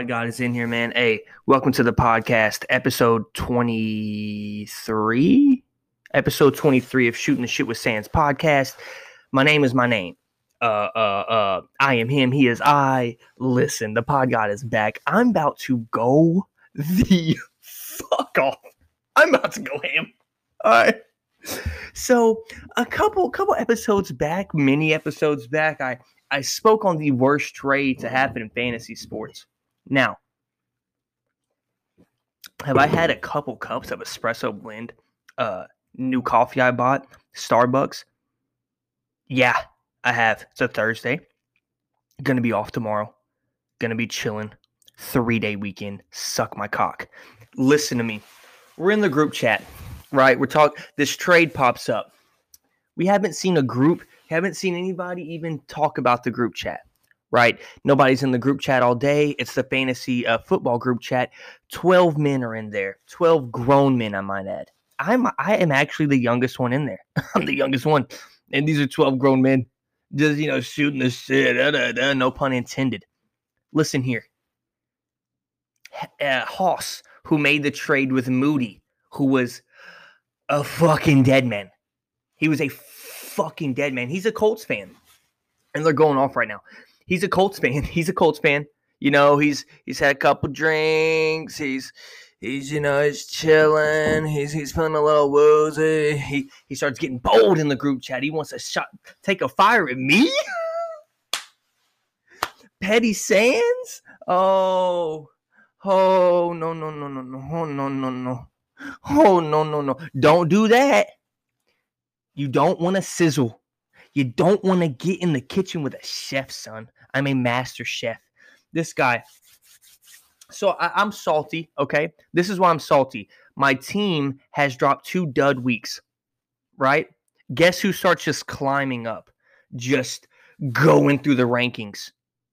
Pod God is in here, man. Hey, welcome to the podcast, episode 23. Episode 23 of Shooting the Shit with Sands podcast. My name is my name. Uh, uh, uh, I am him. He is I. Listen, the Pod God is back. I'm about to go the fuck off. I'm about to go ham. All right. So a couple couple episodes back, many episodes back, I I spoke on the worst trade to happen in fantasy sports. Now, have I had a couple cups of espresso blend? Uh, new coffee I bought, Starbucks. Yeah, I have. It's a Thursday. Gonna be off tomorrow. Gonna be chilling. Three day weekend. Suck my cock. Listen to me. We're in the group chat, right? We're talking. This trade pops up. We haven't seen a group. Haven't seen anybody even talk about the group chat right? Nobody's in the group chat all day. It's the fantasy uh, football group chat. 12 men are in there. 12 grown men, I might add. I'm I am actually the youngest one in there. I'm the youngest one. And these are 12 grown men just, you know, shooting the shit. Da, da, da, no pun intended. Listen here. Uh, Hoss, who made the trade with Moody, who was a fucking dead man. He was a fucking dead man. He's a Colts fan. And they're going off right now he's a Colts fan. He's a Colts fan. You know, he's he's had a couple drinks. He's he's you know he's chilling. He's he's feeling a little woozy. He he starts getting bold in the group chat. He wants to shot take a fire at me. Petty Sands? Oh, oh no no no no no oh no no no oh no no no! Don't do that. You don't want to sizzle. You don't want to get in the kitchen with a chef, son. I'm a master chef. This guy. So I, am salty. Okay. This is why I'm salty. My team has dropped two dud weeks, right? Guess who starts just climbing up, just going through the rankings,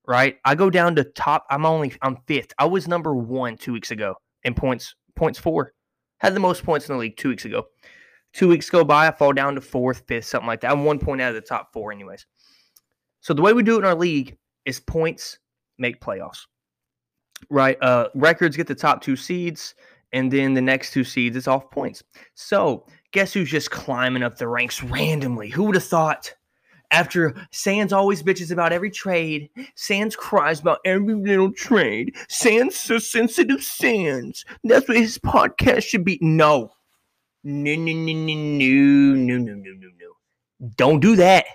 right? I go down to top. I'm only, I'm fifth. I was number one two weeks ago in points, points four. Had the most points in the league two weeks ago. Two weeks go by, I fall down to fourth, fifth, something like that. I'm one point out of the top four, anyways. So the way we do it in our league is points make playoffs. Right? Uh records get the top two seeds, and then the next two seeds it's off points. So guess who's just climbing up the ranks randomly? Who would have thought? After Sands always bitches about every trade, Sands cries about every little trade. Sands so sensitive Sands. That's what his podcast should be. No. No, no, no, no, no, no, no, no, no, no. Don't do that.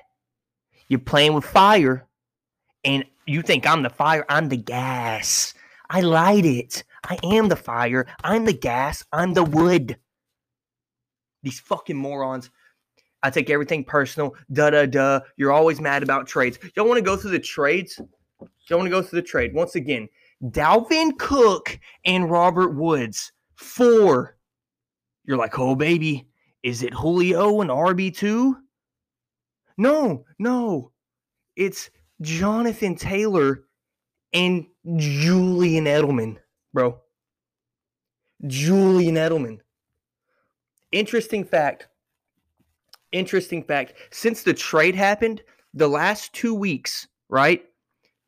You're playing with fire and you think I'm the fire, I'm the gas. I light it. I am the fire. I'm the gas. I'm the wood. These fucking morons. I take everything personal. Da da da. You're always mad about trades. Y'all want to go through the trades? Y'all want to go through the trade? Once again, Dalvin Cook and Robert Woods. Four. You're like, oh, baby. Is it Julio and RB2? No, no. It's Jonathan Taylor and Julian Edelman, bro. Julian Edelman. Interesting fact. Interesting fact. Since the trade happened, the last two weeks, right?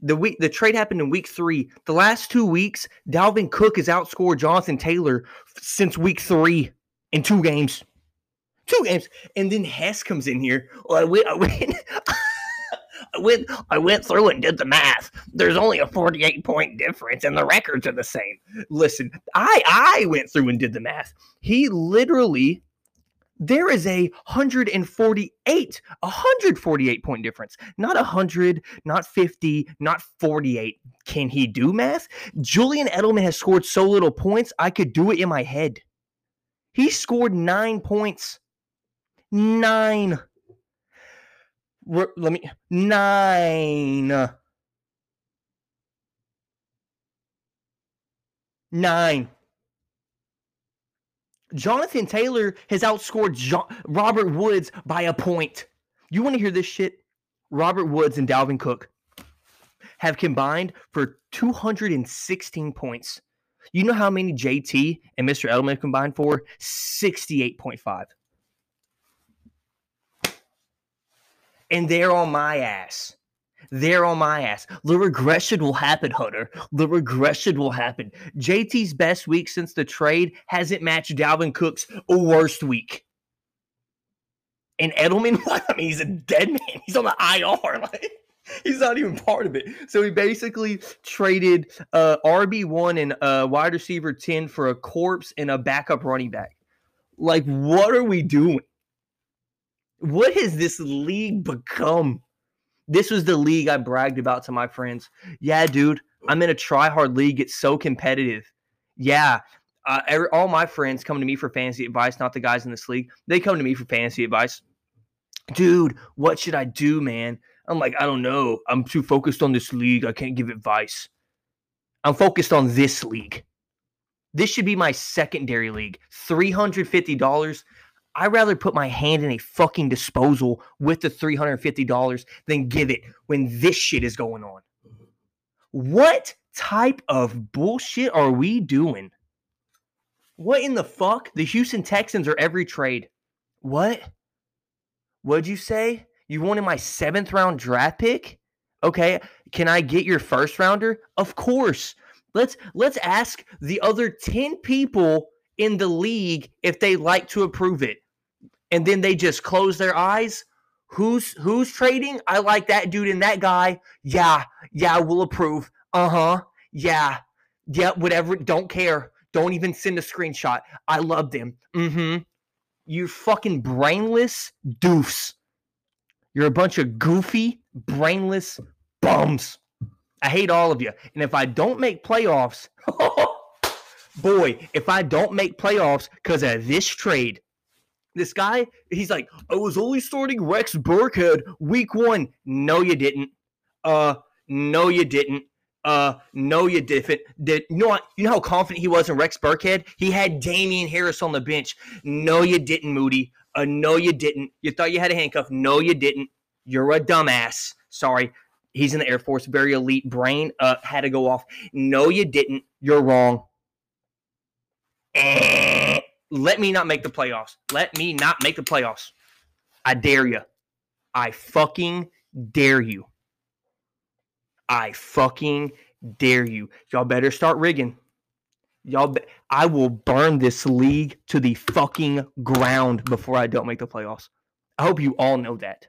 The week the trade happened in week three. The last two weeks, Dalvin Cook has outscored Jonathan Taylor since week three in two games. Two games. And then Hess comes in here. Well, I went, I went I went through and did the math. There's only a 48 point difference and the records are the same. Listen, I I went through and did the math. He literally there is a 148 148 point difference not 100 not 50 not 48 can he do math julian edelman has scored so little points i could do it in my head he scored nine points nine let me nine. Nine. Jonathan Taylor has outscored Robert Woods by a point. You want to hear this shit? Robert Woods and Dalvin Cook have combined for 216 points. You know how many JT and Mr. Edelman combined for? 68.5. and they're on my ass. They're on my ass. The regression will happen, Hunter. The regression will happen. JT's best week since the trade hasn't matched Dalvin Cook's worst week. And Edelman, I mean, he's a dead man. He's on the IR. Like, he's not even part of it. So he basically traded uh, RB1 and uh, wide receiver 10 for a corpse and a backup running back. Like, what are we doing? What has this league become? This was the league I bragged about to my friends. Yeah, dude, I'm in a try hard league. It's so competitive. Yeah, uh, every, all my friends come to me for fantasy advice, not the guys in this league. They come to me for fantasy advice. Dude, what should I do, man? I'm like, I don't know. I'm too focused on this league. I can't give advice. I'm focused on this league. This should be my secondary league. $350. I'd rather put my hand in a fucking disposal with the $350 than give it when this shit is going on. What type of bullshit are we doing? What in the fuck? The Houston Texans are every trade. What? What'd you say? You wanted my seventh round draft pick? Okay. Can I get your first rounder? Of course. Let's let's ask the other 10 people in the league if they like to approve it and then they just close their eyes. Who's who's trading? I like that dude and that guy. Yeah, yeah, we'll approve. Uh-huh. Yeah. Yeah, whatever. Don't care. Don't even send a screenshot. I love them. Mm-hmm. You fucking brainless doofs. You're a bunch of goofy, brainless bums. I hate all of you. And if I don't make playoffs, boy, if I don't make playoffs because of this trade, this guy, he's like, I was only starting Rex Burkhead week one. No, you didn't. Uh, no, you didn't. Uh, no, you didn't. Did you know what? You know how confident he was in Rex Burkhead? He had Damien Harris on the bench. No, you didn't, Moody. Uh, no, you didn't. You thought you had a handcuff. No, you didn't. You're a dumbass. Sorry. He's in the Air Force, very elite brain. Uh, had to go off. No, you didn't. You're wrong. Eh. Let me not make the playoffs. Let me not make the playoffs. I dare you. I fucking dare you. I fucking dare you. Y'all better start rigging. Y'all, be- I will burn this league to the fucking ground before I don't make the playoffs. I hope you all know that.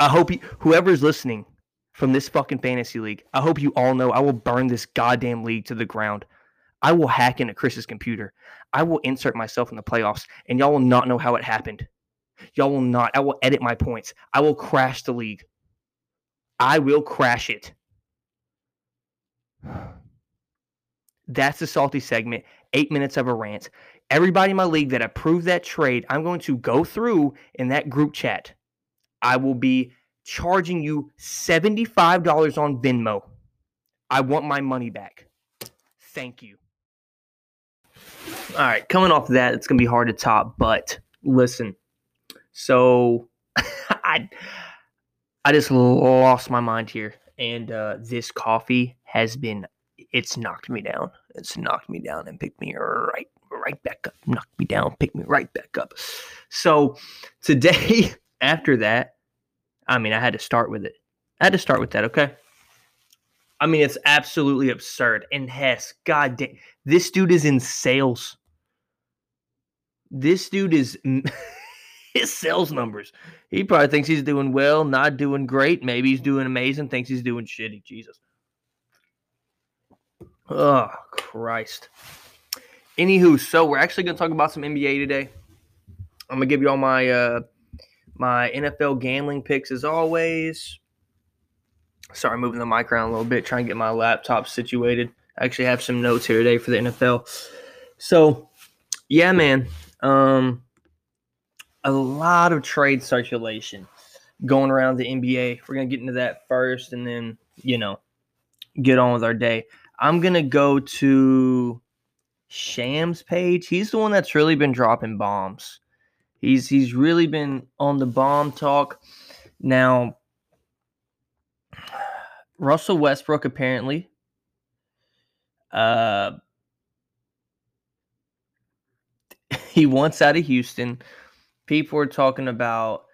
I hope you, whoever's listening from this fucking fantasy league, I hope you all know I will burn this goddamn league to the ground. I will hack into Chris's computer. I will insert myself in the playoffs, and y'all will not know how it happened. Y'all will not. I will edit my points. I will crash the league. I will crash it. That's the salty segment. Eight minutes of a rant. Everybody in my league that approved that trade, I'm going to go through in that group chat. I will be charging you $75 on Venmo. I want my money back. Thank you. All right, coming off of that, it's gonna be hard to top. But listen, so I I just lost my mind here, and uh, this coffee has been it's knocked me down. It's knocked me down and picked me right right back up. Knocked me down, picked me right back up. So today, after that, I mean, I had to start with it. I had to start with that. Okay. I mean, it's absolutely absurd. And Hess, god damn, this dude is in sales. This dude is his sales numbers. He probably thinks he's doing well, not doing great. Maybe he's doing amazing, thinks he's doing shitty. Jesus. Oh, Christ. Anywho, so we're actually going to talk about some NBA today. I'm going to give you all my uh my NFL gambling picks as always. Sorry, moving the mic around a little bit, trying to get my laptop situated. I actually have some notes here today for the NFL. So, yeah, man. Um, a lot of trade circulation going around the NBA. We're gonna get into that first, and then you know, get on with our day. I'm gonna go to Shams page. He's the one that's really been dropping bombs. He's he's really been on the bomb talk. Now, Russell Westbrook apparently uh he wants out of Houston. People are talking about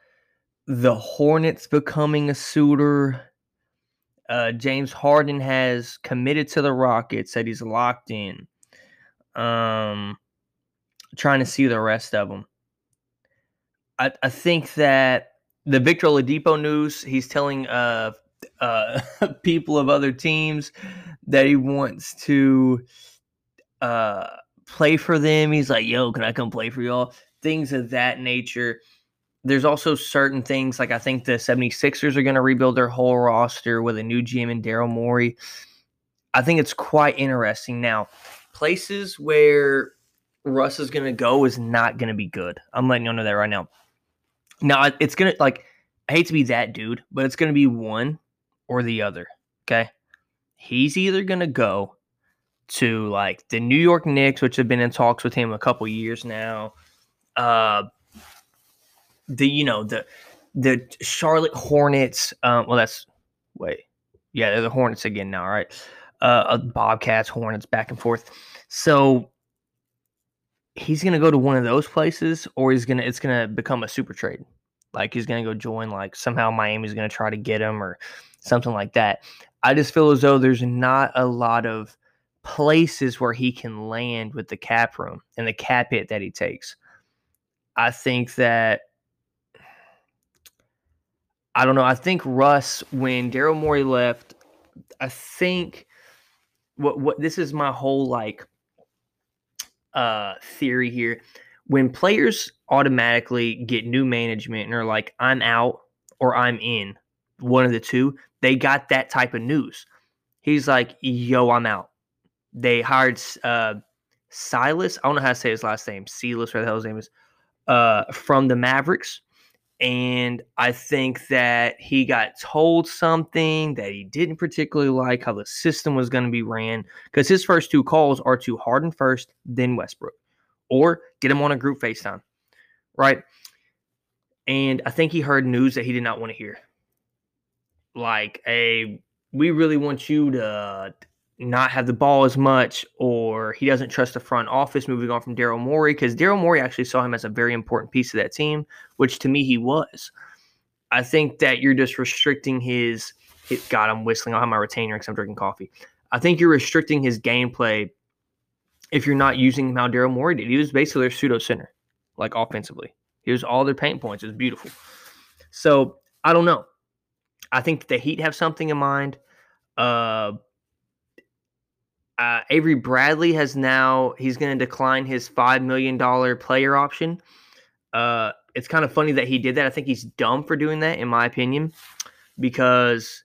the Hornets becoming a suitor. Uh, James Harden has committed to the Rockets, said he's locked in. Um, trying to see the rest of them. I, I think that the Victor Oladipo news, he's telling uh, uh, people of other teams that he wants to uh, play for them. He's like, yo, can I come play for y'all? Things of that nature. There's also certain things like I think the 76ers are going to rebuild their whole roster with a new GM and Daryl Morey. I think it's quite interesting. Now, places where Russ is going to go is not going to be good. I'm letting y'all know that right now. Now, it's going to, like, I hate to be that dude, but it's going to be one or the other. Okay. He's either going to go to, like, the New York Knicks, which have been in talks with him a couple years now. Uh, the, you know, the, the Charlotte Hornets. Um, well, that's, wait. Yeah, they're the Hornets again now, right? Uh, Bobcats, Hornets, back and forth. So he's gonna go to one of those places, or he's gonna it's gonna become a super trade. Like he's gonna go join like somehow Miami's gonna try to get him or something like that. I just feel as though there's not a lot of places where he can land with the cap room and the cap hit that he takes. I think that I don't know. I think Russ, when Daryl Morey left, I think what what this is my whole like uh, theory here. When players automatically get new management and are like, I'm out or I'm in, one of the two, they got that type of news. He's like, yo, I'm out. They hired uh, Silas. I don't know how to say his last name. Silas, whatever the hell his name is, uh, from the Mavericks. And I think that he got told something that he didn't particularly like how the system was going to be ran because his first two calls are to Harden first, then Westbrook, or get him on a group FaceTime, right? And I think he heard news that he did not want to hear. Like, a we really want you to not have the ball as much, or he doesn't trust the front office moving on from Daryl Morey because Daryl Morey actually saw him as a very important piece of that team, which to me he was. I think that you're just restricting his. God, I'm whistling. I'll have my retainer because I'm drinking coffee. I think you're restricting his gameplay if you're not using him how Daryl Morey did. He was basically their pseudo center, like offensively. He was all their paint points. It was beautiful. So I don't know. I think the Heat have something in mind. Uh, uh, Avery Bradley has now he's going to decline his five million dollar player option. Uh, it's kind of funny that he did that. I think he's dumb for doing that, in my opinion, because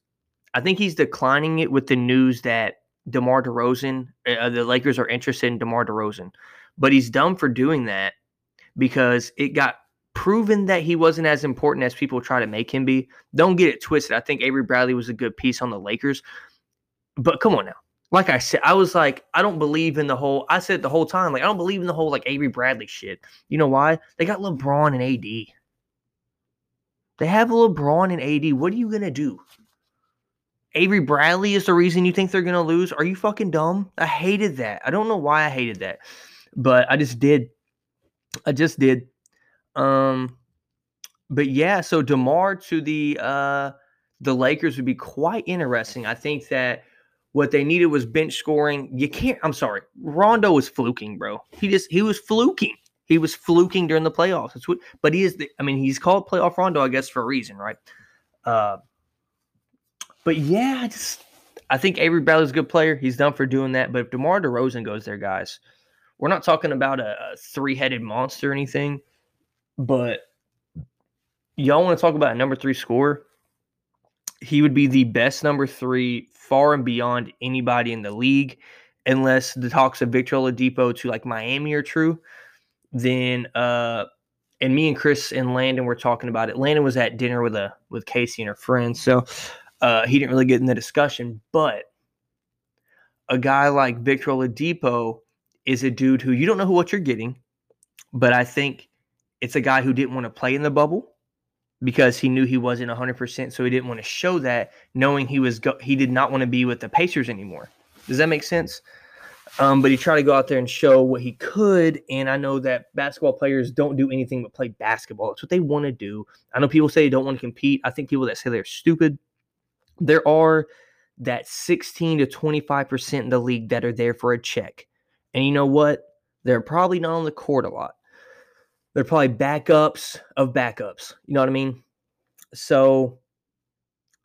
I think he's declining it with the news that DeMar DeRozan, uh, the Lakers are interested in DeMar DeRozan, but he's dumb for doing that because it got proven that he wasn't as important as people try to make him be. Don't get it twisted. I think Avery Bradley was a good piece on the Lakers, but come on now like I said, I was like, I don't believe in the whole. I said the whole time, like I don't believe in the whole like Avery Bradley shit. You know why? They got LeBron and AD. They have LeBron and AD. What are you gonna do? Avery Bradley is the reason you think they're gonna lose. Are you fucking dumb? I hated that. I don't know why I hated that, but I just did. I just did. Um, but yeah. So Demar to the uh the Lakers would be quite interesting. I think that what they needed was bench scoring. You can't. I'm sorry. Rondo was fluking, bro. He just he was fluking. He was fluking during the playoffs. That's what. But he is. The, I mean, he's called playoff Rondo, I guess, for a reason, right? Uh, but yeah, I just I think Avery Bradley's a good player. He's done for doing that. But if DeMar DeRozan goes there, guys, we're not talking about a, a three-headed monster or anything. But y'all want to talk about a number three scorer? he would be the best number three far and beyond anybody in the league, unless the talks of Victor Oladipo to like Miami are true. Then, uh, and me and Chris and Landon were talking about it. Landon was at dinner with a with Casey and her friends, so uh, he didn't really get in the discussion. But a guy like Victor Oladipo is a dude who you don't know who what you're getting, but I think it's a guy who didn't want to play in the bubble because he knew he wasn't 100%, so he didn't want to show that, knowing he was go- he did not want to be with the Pacers anymore. Does that make sense? Um, but he tried to go out there and show what he could. And I know that basketball players don't do anything but play basketball. That's what they want to do. I know people say they don't want to compete. I think people that say they're stupid. There are that 16 to 25% in the league that are there for a check. And you know what? They're probably not on the court a lot. They're probably backups of backups. You know what I mean? So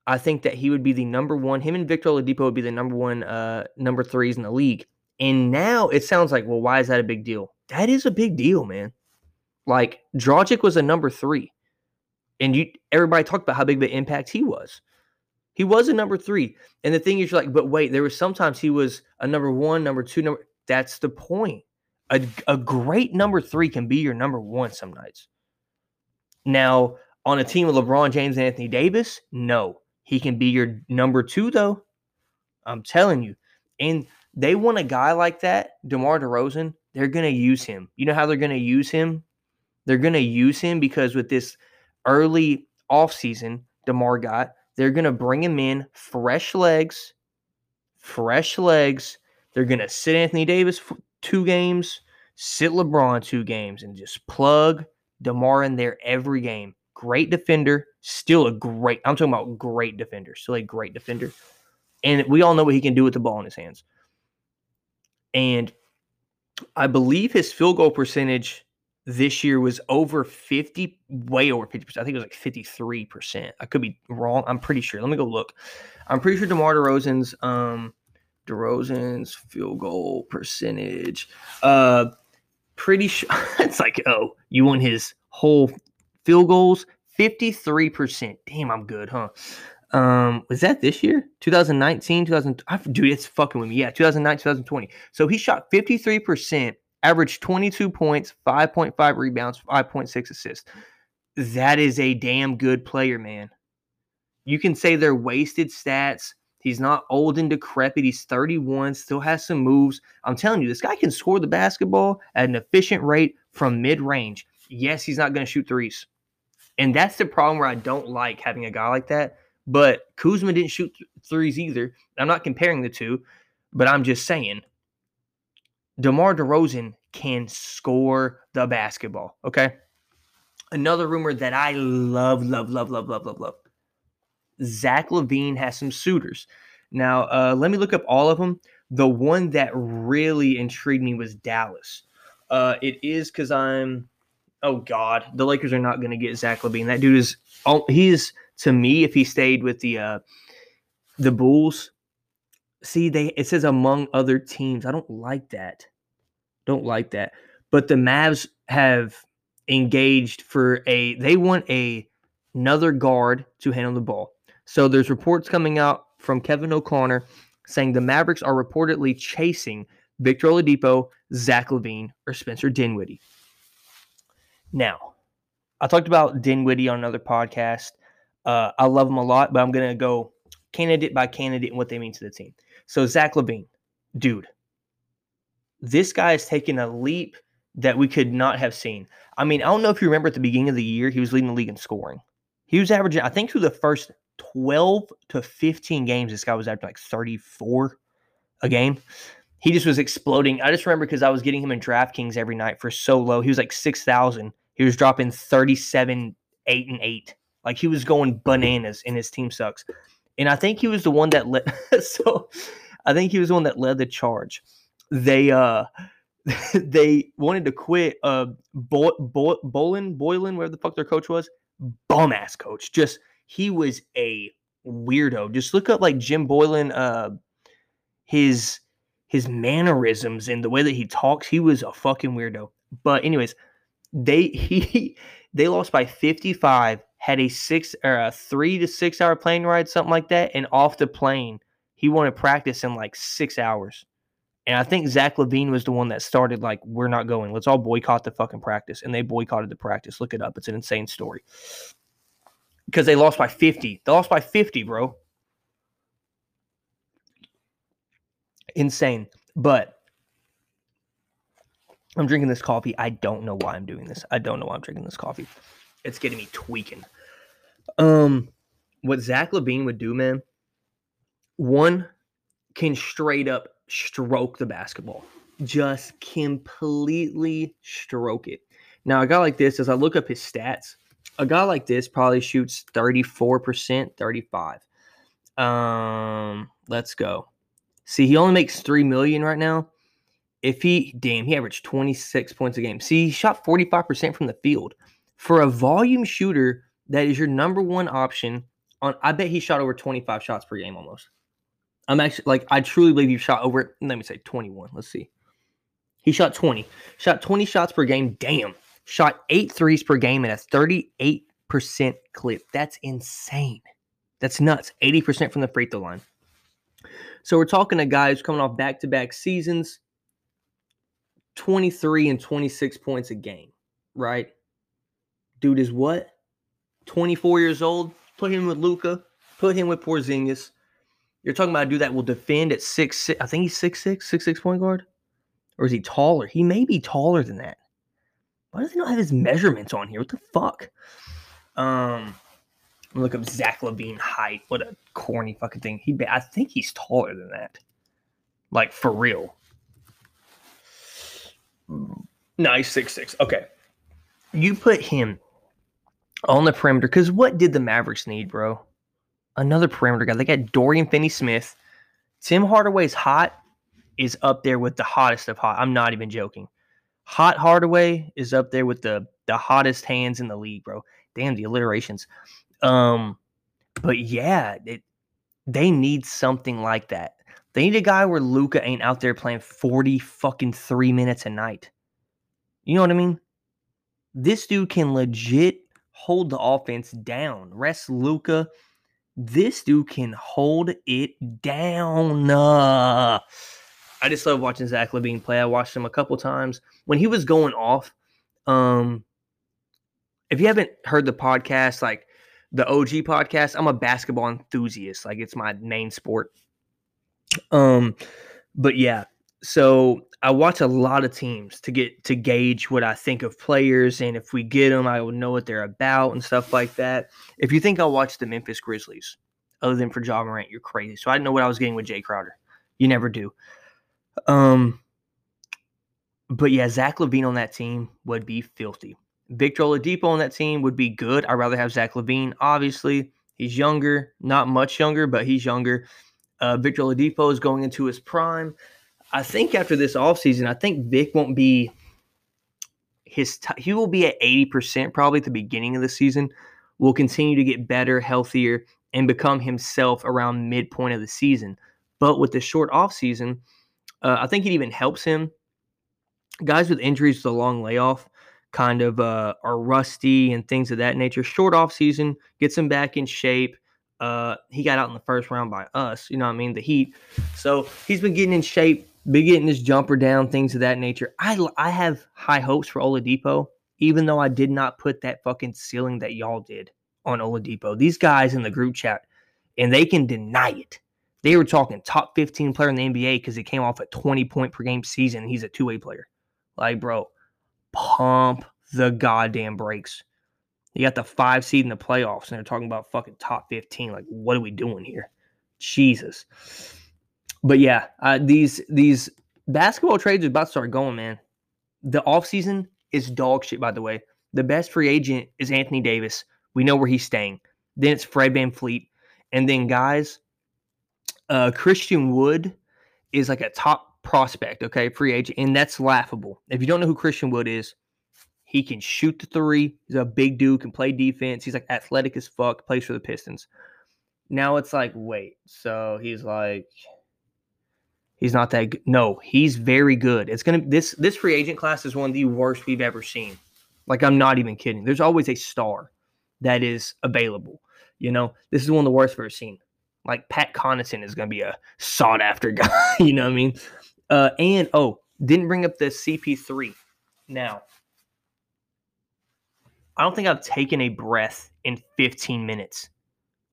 I think that he would be the number one. Him and Victor Oladipo would be the number one, uh, number threes in the league. And now it sounds like, well, why is that a big deal? That is a big deal, man. Like Dragic was a number three, and you everybody talked about how big of an impact he was. He was a number three, and the thing is, you're like, but wait, there was sometimes he was a number one, number two, number. That's the point. A, a great number three can be your number one some nights. Now, on a team with LeBron James and Anthony Davis, no, he can be your number two though. I'm telling you, and they want a guy like that, DeMar DeRozan, they're going to use him. You know how they're going to use him? They're going to use him because with this early offseason DeMar got, they're going to bring him in fresh legs, fresh legs. They're going to sit Anthony Davis two games, sit LeBron two games, and just plug DeMar in there every game. Great defender, still a great, I'm talking about great defender, still a great defender. And we all know what he can do with the ball in his hands. And I believe his field goal percentage this year was over 50, way over 50%. I think it was like 53%. I could be wrong. I'm pretty sure. Let me go look. I'm pretty sure DeMar DeRozan's um DeRozan's field goal percentage. Uh pretty sure it's like, oh, you want his whole field goals? 53%. Damn, I'm good, huh? Um, was that this year? 2019, 2000. Dude, it's fucking with me. Yeah, 2009, 2020. So he shot 53%, averaged 22 points, 5.5 rebounds, 5.6 assists. That is a damn good player, man. You can say they're wasted stats. He's not old and decrepit. He's 31, still has some moves. I'm telling you, this guy can score the basketball at an efficient rate from mid range. Yes, he's not going to shoot threes. And that's the problem where I don't like having a guy like that but Kuzma didn't shoot th- threes either. I'm not comparing the two, but I'm just saying DeMar DeRozan can score the basketball. Okay. Another rumor that I love, love, love, love, love, love, love. Zach LaVine has some suitors. Now, uh, let me look up all of them. The one that really intrigued me was Dallas. Uh, it is because I'm, oh God, the Lakers are not going to get Zach LaVine. That dude is, oh, he's to me, if he stayed with the uh, the Bulls, see they it says among other teams. I don't like that. Don't like that. But the Mavs have engaged for a they want a another guard to handle the ball. So there's reports coming out from Kevin O'Connor saying the Mavericks are reportedly chasing Victor Oladipo, Zach LaVine, or Spencer Dinwiddie. Now, I talked about Dinwiddie on another podcast. Uh, I love him a lot, but I'm going to go candidate by candidate and what they mean to the team. So, Zach LaVine, dude, this guy is taking a leap that we could not have seen. I mean, I don't know if you remember at the beginning of the year, he was leading the league in scoring. He was averaging, I think, through the first 12 to 15 games, this guy was averaging like 34 a game. He just was exploding. I just remember because I was getting him in DraftKings every night for so low. He was like 6,000. He was dropping 37, 8, and 8 like he was going bananas and his team sucks. And I think he was the one that led so I think he was the one that led the charge. They uh they wanted to quit uh Bo- Bo- Bolin Boylen, where the fuck their coach was. Bum ass coach. Just he was a weirdo. Just look up like Jim Boylen uh his his mannerisms and the way that he talks, he was a fucking weirdo. But anyways, they he they lost by 55 had a six or a three to six hour plane ride, something like that, and off the plane, he wanted practice in like six hours. And I think Zach LaVine was the one that started like, we're not going. Let's all boycott the fucking practice. And they boycotted the practice. Look it up. It's an insane story. Because they lost by 50. They lost by 50, bro. Insane. But I'm drinking this coffee. I don't know why I'm doing this. I don't know why I'm drinking this coffee. It's getting me tweaking. Um, what Zach LaVine would do, man, one can straight up stroke the basketball. Just completely stroke it. Now, a guy like this, as I look up his stats, a guy like this probably shoots 34%, 35. Um, let's go. See, he only makes 3 million right now. If he damn, he averaged 26 points a game. See, he shot 45% from the field. For a volume shooter, that is your number one option on I bet he shot over 25 shots per game almost. I'm actually like I truly believe you shot over let me say 21. Let's see. He shot 20. Shot 20 shots per game. Damn. Shot eight threes per game at a 38% clip. That's insane. That's nuts. 80% from the free throw line. So we're talking to guys coming off back-to-back seasons, 23 and 26 points a game, right? Dude is what? 24 years old. Put him with Luka. Put him with Porzingis. You're talking about a dude that will defend at six, six I think he's six six, six six point guard. Or is he taller? He may be taller than that. Why does he not have his measurements on here? What the fuck? Um, look up Zach LaVine height. What a corny fucking thing. He, I think he's taller than that. Like for real. No, he's six six. Okay, you put him on the perimeter because what did the Mavericks need, bro? Another perimeter guy. They got Dorian Finney Smith. Tim Hardaway's hot is up there with the hottest of hot. I'm not even joking. Hot Hardaway is up there with the the hottest hands in the league, bro. Damn the alliterations. Um, but yeah, it, they need something like that. They need a guy where Luka ain't out there playing 40 fucking three minutes a night. You know what I mean? This dude can legit hold the offense down. Rest Luka. This dude can hold it down. Uh, I just love watching Zach LaVine play. I watched him a couple times when he was going off. Um, if you haven't heard the podcast, like the OG podcast, I'm a basketball enthusiast. Like it's my main sport. Um, but yeah, so I watch a lot of teams to get to gauge what I think of players, and if we get them, I will know what they're about and stuff like that. If you think I'll watch the Memphis Grizzlies, other than for Ja Morant, you're crazy. So I didn't know what I was getting with Jay Crowder. You never do. Um, but yeah, Zach LaVine on that team would be filthy. Victor Oladipo on that team would be good. I'd rather have Zach LaVine. Obviously, he's younger, not much younger, but he's younger. Uh, Victor Oladipo is going into his prime. I think after this offseason, I think Vic won't be his t- he will be at 80% probably at the beginning of the season. Will continue to get better, healthier, and become himself around midpoint of the season. But with the short offseason, uh, I think it even helps him. Guys with injuries, the long layoff, kind of uh, are rusty and things of that nature. Short off season gets him back in shape. Uh, he got out in the first round by us, you know what I mean? The Heat. So he's been getting in shape be getting his jumper down, things of that nature. I I have high hopes for Oladipo, even though I did not put that fucking ceiling that y'all did on Oladipo. These guys in the group chat, and they can deny it. They were talking top 15 player in the NBA because he came off a 20 point per game season. he's a two way player. Like, bro, pump the goddamn brakes. You got the five seed in the playoffs, and they're talking about fucking top 15. Like, what are we doing here? Jesus but yeah, uh, these these basketball trades are about to start going, man. The offseason is dog shit, by the way. The best free agent is Anthony Davis. We know where he's staying. Then it's Fred VanVleet. And then, guys, uh, Christian Wood is like a top prospect, okay, free agent. And that's laughable. If you don't know who Christian Wood is, he can shoot the three. He's a big dude, can play defense. He's like athletic as fuck, plays for the Pistons. Now it's like, wait, so he's like He's not that good. No, he's very good. It's gonna this this free agent class is one of the worst we've ever seen. Like I'm not even kidding. There's always a star that is available. You know, this is one of the worst we've ever seen. Like Pat Connaughton is gonna be a sought after guy. you know what I mean? Uh, and oh, didn't bring up the CP3. Now, I don't think I've taken a breath in 15 minutes.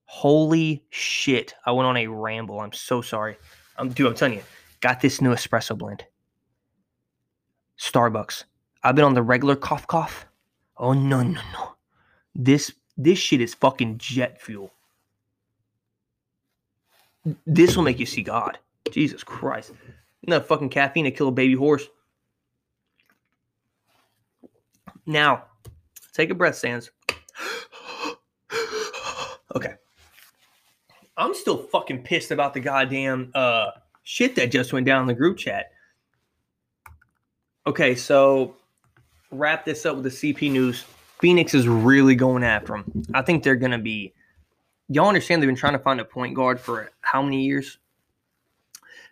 Holy shit! I went on a ramble. I'm so sorry. I'm dude. I'm telling you, got this new espresso blend. Starbucks. I've been on the regular cough cough. Oh no no no. This this shit is fucking jet fuel. This will make you see God. Jesus Christ. Enough fucking caffeine to kill a baby horse. Now, take a breath, Sands. okay. I'm still fucking pissed about the goddamn uh shit that just went down in the group chat. Okay, so wrap this up with the CP news. Phoenix is really going after him. I think they're going to be. Y'all understand they've been trying to find a point guard for how many years?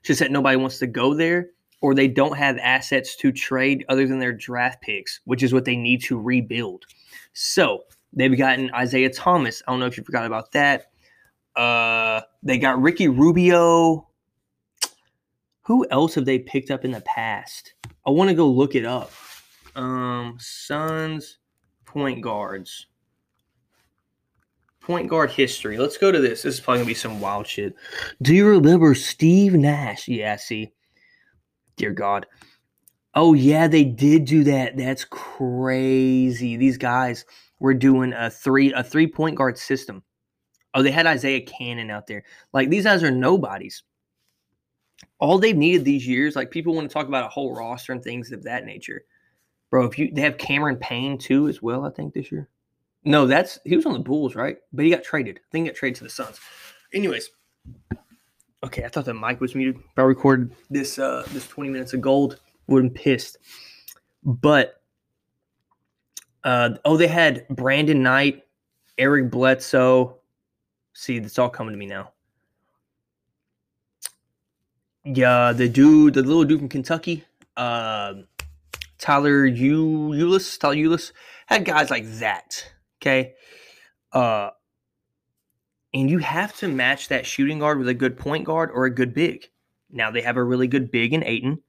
Just that nobody wants to go there, or they don't have assets to trade other than their draft picks, which is what they need to rebuild. So they've gotten Isaiah Thomas. I don't know if you forgot about that. Uh, they got Ricky Rubio. Who else have they picked up in the past? I want to go look it up. Um, Suns point guards. Point guard history. Let's go to this. This is probably gonna be some wild shit. Do you remember Steve Nash? Yeah, see. Dear God. Oh yeah, they did do that. That's crazy. These guys were doing a three a three point guard system. Oh, they had Isaiah Canaan out there. Like these guys are nobodies. All they've needed these years, like people want to talk about a whole roster and things of that nature. Bro, if you they have Cameron Payne too as well, I think this year. No, that's he was on the Bulls, right? But he got traded. I think he got traded to the Suns. Anyways, okay, I thought the mic was muted. If I recorded this uh this 20 minutes of gold, would have been pissed. But uh oh, they had Brandon Knight, Eric Bledsoe. See, it's all coming to me now. Yeah, the dude, the little dude from Kentucky, uh, Tyler Ulis, Tyler Ulis, had guys like that. Okay. Uh, and you have to match that shooting guard with a good point guard or a good big. Now they have a really good big in Ayton.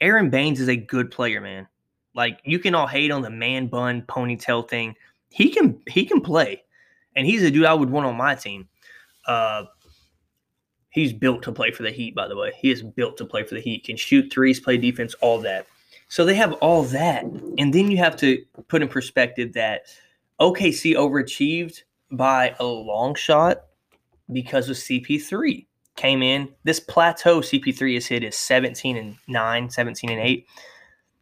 Aron Baynes is a good player, man. Like you can all hate on the man bun ponytail thing. He can he can play, and he's a dude I would want on my team. Uh, he's built to play for the Heat. By the way, he is built to play for the Heat. Can shoot threes, play defense, all that. So they have all that, and then you have to put in perspective that OKC overachieved by a long shot because of CP3 came in. This plateau CP3 has hit is 17 and 9, 17 and 8.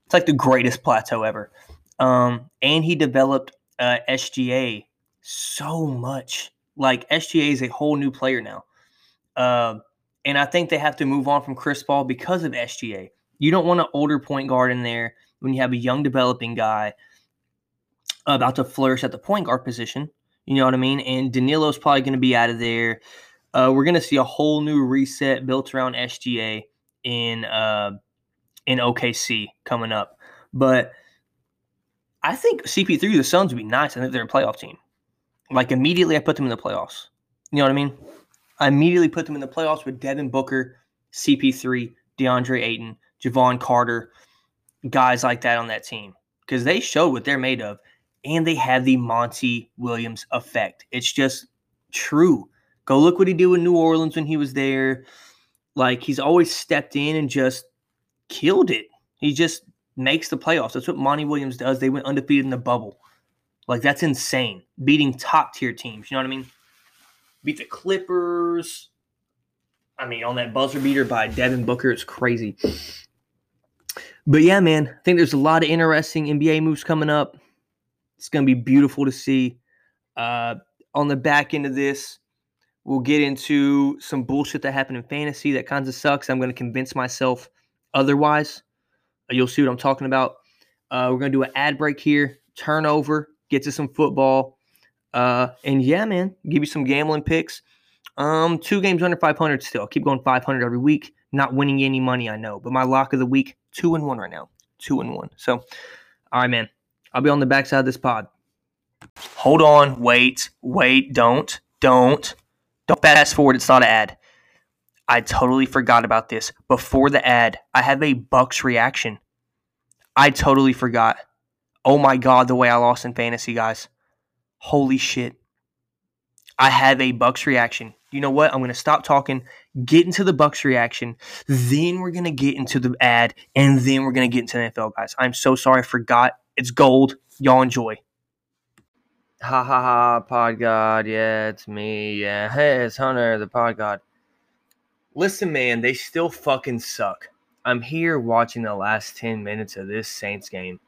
It's like the greatest plateau ever. Um, and he developed uh, SGA so much. Like SGA is a whole new player now. Uh, and I think they have to move on from Chris Paul because of SGA. You don't want an older point guard in there when you have a young developing guy about to flourish at the point guard position. You know what I mean? And Danilo's probably going to be out of there. Uh, we're going to see a whole new reset built around SGA in uh, in OKC coming up. But I think CP3, the Suns would be nice. I think they're a playoff team. Like immediately, I put them in the playoffs. You know what I mean? I immediately put them in the playoffs with Devin Booker, CP3, DeAndre Ayton, Jevon Carter, guys like that on that team because they showed what they're made of and they have the Monty Williams effect. It's just true. Go look what he did with New Orleans when he was there. Like he's always stepped in and just killed it. He just makes the playoffs. That's what Monty Williams does. They went undefeated in the bubble. Like that's insane. Beating top tier teams. You know what I mean? Beat the Clippers. I mean, on that buzzer beater by Devin Booker, it's crazy. But yeah, man, I think there's a lot of interesting NBA moves coming up. It's going to be beautiful to see. Uh, on the back end of this, we'll get into some bullshit that happened in fantasy that kind of sucks. I'm going to convince myself otherwise. Uh, you'll see what I'm talking about. Uh, we're going to do an ad break here, turnover, get to some football. Uh, and yeah, man, give you some gambling picks. Um, two games under 500 still. Keep going 500 every week. Not winning any money, I know. But my lock of the week, two and one right now. Two and one. So, all right, man. I'll be on the backside of this pod. Hold on, wait, wait, don't, don't, don't fast forward. It's not an ad. I totally forgot about this. Before the ad, I have a Bucs reaction. I totally forgot. Oh my god, the way I lost in fantasy, guys. Holy shit. I have a Bucs reaction. You know what? I'm going to stop talking, get into the Bucs reaction, then we're going to get into the ad, and then we're going to get into the NFL, guys. I'm so sorry I forgot. It's gold. Y'all enjoy. Ha ha ha, Pod God. Yeah, it's me. Yeah, hey, it's Hunter, the Pod God. Listen, man, they still fucking suck. I'm here watching the last 10 minutes of this Saints game.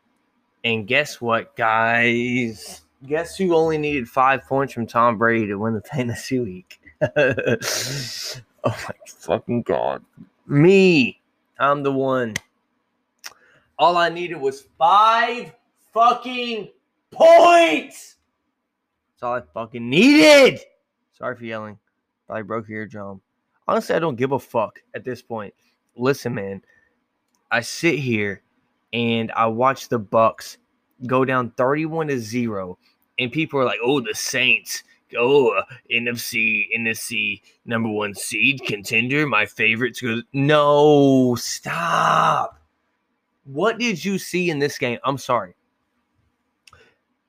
And guess what, guys? Guess who only needed five points from Tom Brady to win the fantasy week? oh my fucking God. Me. I'm the one. All I needed was five fucking points. That's all I fucking needed. Sorry for yelling. Probably broke your eardrum. Honestly, I don't give a fuck at this point. Listen, man. I sit here and I watch the Bucs go down 31 to 0 and people are like, "Oh, the Saints, oh, uh, NFC, NFC number 1 seed contender, my favorites." No, stop. What did you see in this game? I'm sorry.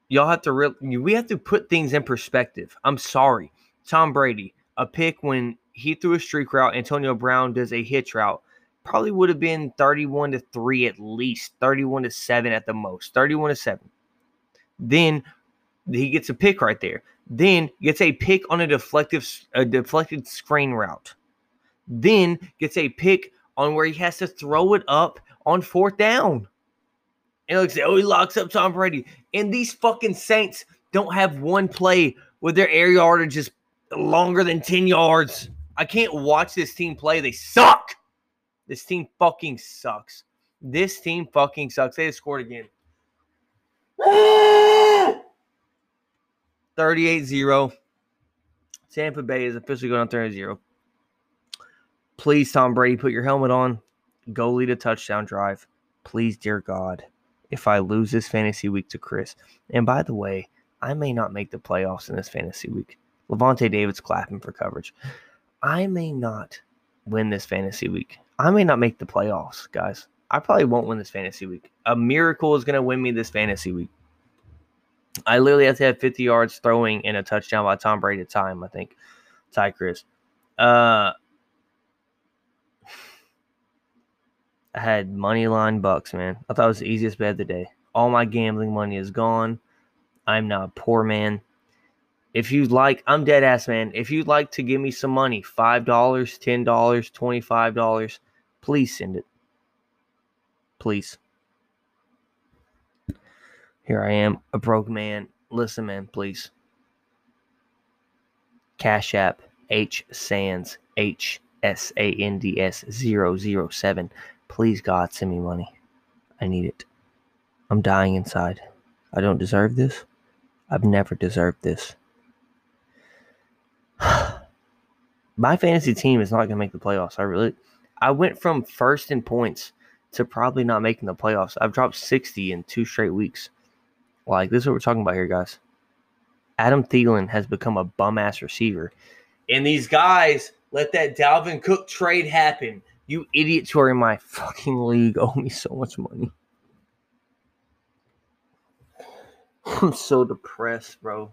Y'all have to re- we have to put things in perspective. I'm sorry. Tom Brady, a pick when he threw a streak route, Antonio Brown does a hitch route. Probably would have been 31 to 3 at least, 31 to 7 at the most, 31 to 7. Then he gets a pick right there. Then gets a pick on a deflective a deflected screen route. Then gets a pick on where he has to throw it up on fourth down. And like oh, he locks up Tom Brady. And these fucking Saints don't have one play with their air yardage just longer than 10 yards. I can't watch this team play. They suck. This team fucking sucks. This team fucking sucks. They just scored again. 38 0. Tampa Bay is officially going on 30 0. Please, Tom Brady, put your helmet on. Go lead a touchdown drive. Please, dear God, if I lose this fantasy week to Chris. And by the way, I may not make the playoffs in this fantasy week. Lavonte David's clapping for coverage. I may not win this fantasy week. I may not make the playoffs, guys. I probably won't win this fantasy week. A miracle is going to win me this fantasy week. I literally have to have 50 yards throwing and a touchdown by Tom Brady at time, I think. Ty Chris. Uh, I had money line Bucs, man. I thought it was the easiest bet of the day. All my gambling money is gone. I'm not a poor man. If you'd like, I'm dead ass, man. If you'd like to give me some money, $5, $10, $25, please send it. Please. Here I am, a broke man. Listen, man, please. Cash App H Sands H S A N D S 007. Please, God, send me money. I need it. I'm dying inside. I don't deserve this. I've never deserved this. my fantasy team is not going to make the playoffs. I really, I went from first in points to probably not making the playoffs. I've dropped 60 in two straight weeks. Like, this is what we're talking about here, guys. Adam Thielen has become a bum ass receiver. And these guys let that Dalvin Cook trade happen. You idiots who are in my fucking league owe me so much money. I'm so depressed, bro.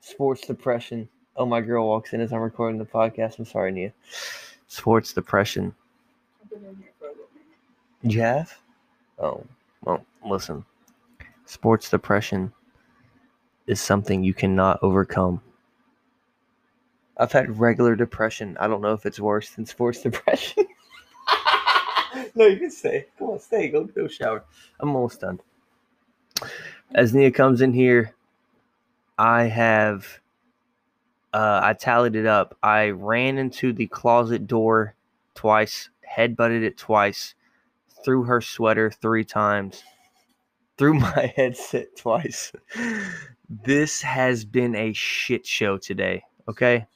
Sports depression. Oh, my girl walks in as I'm recording the podcast. I'm sorry, Nia. Sports depression. You have? Oh, well, listen. Sports depression is something you cannot overcome. I've had regular depression. I don't know if it's worse than sports depression. no, you can stay. Come on, stay. Go go shower. I'm almost done. As Nia comes in here, I have uh, I tallied it up. I ran into the closet door twice, headbutted it twice, threw her sweater three times, threw my headset twice. this has been a shit show today. Okay.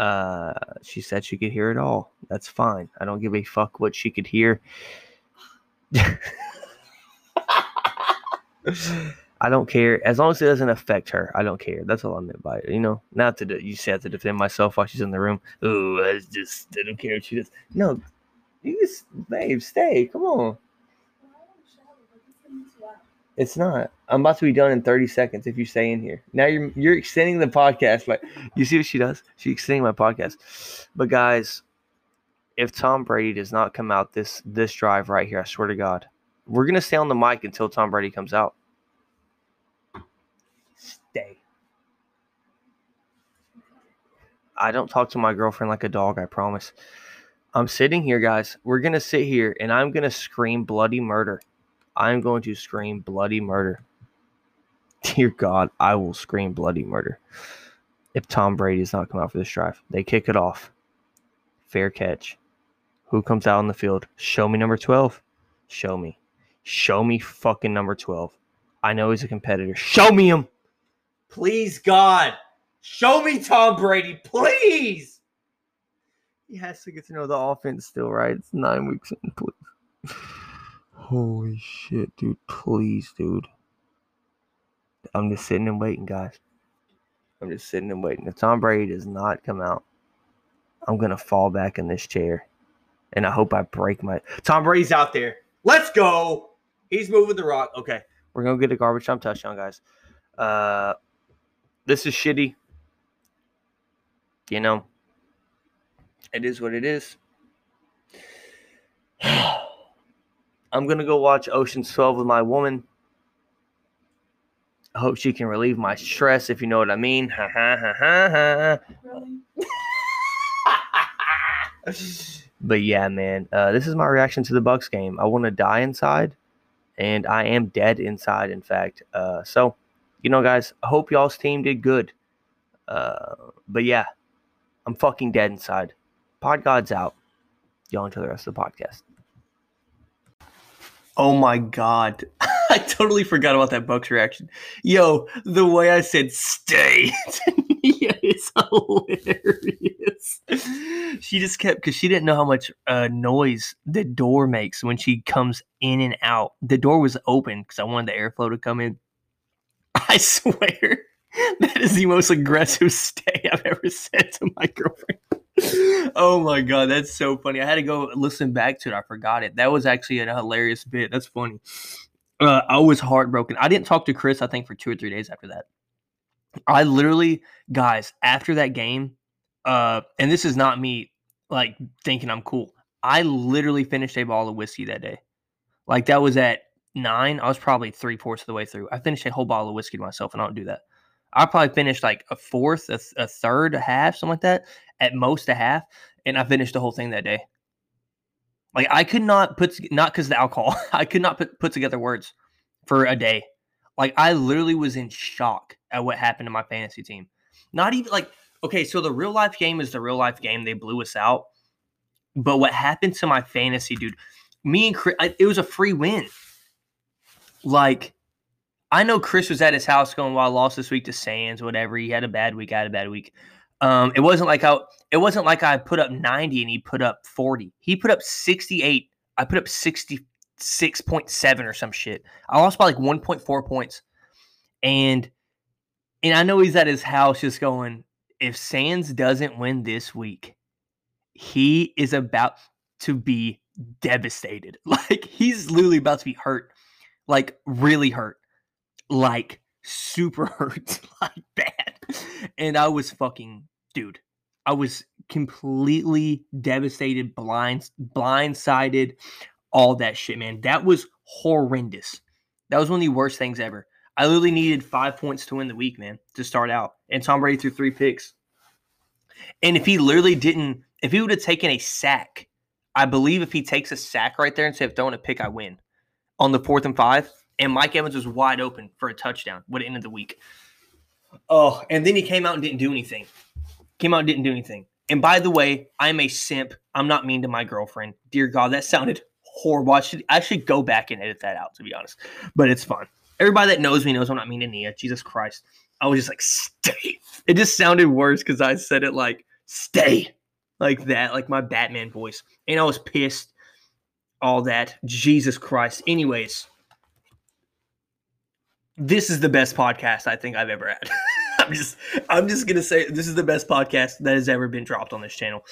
Uh, she said she could hear it all. That's fine. I don't give a fuck what she could hear. I don't care as long as it doesn't affect her. I don't care. That's all I meant by it. You know, not to de- you say have to defend myself while she's in the room. Oh, I just I don't care what she does. No, you just babe, stay. Come on. It's not. I'm about to be done in 30 seconds if you stay in here. Now you're you're extending the podcast. Like you see what she does? She's extending my podcast. But guys, if Tom Brady does not come out this this drive right here, I swear to God, we're gonna stay on the mic until Tom Brady comes out. Stay. I don't talk to my girlfriend like a dog, I promise. I'm sitting here, guys. We're gonna sit here and I'm gonna scream bloody murder. I'm going to scream bloody murder. Dear God, I will scream bloody murder if Tom Brady does not come out for this drive. They kick it off. Fair catch. Who comes out on the field? Show me number 12. Show me. Show me fucking number 12. I know he's a competitor. Show me him. Please, God. Show me Tom Brady. Please. He has to get to know the offense still, right? It's nine weeks in. Please. Holy shit, dude. Please, dude. I'm just sitting and waiting, guys. I'm just sitting and waiting. If Tom Brady does not come out, I'm gonna fall back in this chair. And I hope I break my Tom Brady's out there. Let's go. He's moving the rock. Okay. We're gonna get a garbage time touchdown, guys. Uh this is shitty. You know, it is what it is. I'm gonna go watch Ocean's 12 with my woman. I hope she can relieve my stress, if you know what I mean. Ha ha ha ha ha. but yeah, man, uh, this is my reaction to the Bucs game. I want to die inside, and I am dead inside. In fact, uh, so you know, guys, I hope y'all's team did good. Uh, but yeah, I'm fucking dead inside. Pod God's out. Y'all enjoy the rest of the podcast. Oh my god. I totally forgot about that Bucs reaction. Yo, the way I said stay yeah, it's hilarious. She just kept because she didn't know how much uh, noise the door makes when she comes in and out. The door was open because I wanted the airflow to come in. I swear that is the most aggressive stay I've ever said to my girlfriend. Oh my god, that's so funny. I had to go listen back to it. I forgot it. That was actually a hilarious bit. That's funny. Uh, I was heartbroken. I didn't talk to Chris, I think, for two or three days after that. I literally, guys, after that game, uh, and this is not me like thinking I'm cool. I literally finished a bottle of whiskey that day. Like that was at nine. I was probably three fourths of the way through. I finished a whole bottle of whiskey to myself, and I don't do that. I probably finished like a fourth, a, a third, a half, something like that. At most, a half, and I finished the whole thing that day. Like I could not put not because of the alcohol. I could not put put together words for a day. Like I literally was in shock at what happened to my fantasy team. Not even like okay, so the real life game is the real life game. They blew us out. But what happened to my fantasy, dude? Me and Chris, it was a free win. Like I know Chris was at his house going, "Well, I lost this week to Sands, whatever. He had a bad week. I had a bad week." Um, it wasn't like I it wasn't like I put up 90 and he put up 40. He put up 68. I put up 66.7 or some shit. I lost by like 1.4 points. And and I know he's at his house just going, if Sands doesn't win this week, he is about to be devastated. Like he's literally about to be hurt. Like really hurt. Like super hurt. like bad. And I was fucking dude, I was completely devastated, blind, blindsided, all that shit, man. That was horrendous. That was one of the worst things ever. I literally needed five points to win the week, man, to start out. And Tom Brady threw three picks. And if he literally didn't, if he would have taken a sack, I believe if he takes a sack right there instead of throwing a pick, I win on the fourth and five. And Mike Evans was wide open for a touchdown. Would have ended the week. Oh, and then he came out and didn't do anything. Came out didn't do anything. And by the way, I'm a simp. I'm not mean to my girlfriend. Dear God, that sounded horrible. I should I should go back and edit that out to be honest. But it's fun. Everybody that knows me knows I'm not mean to Nia. Jesus Christ. I was just like, stay. It just sounded worse because I said it like stay. Like that, like my Batman voice. And I was pissed. All that. Jesus Christ. Anyways, this is the best podcast I think I've ever had. I'm just I'm just gonna say this is the best podcast that has ever been dropped on this channel.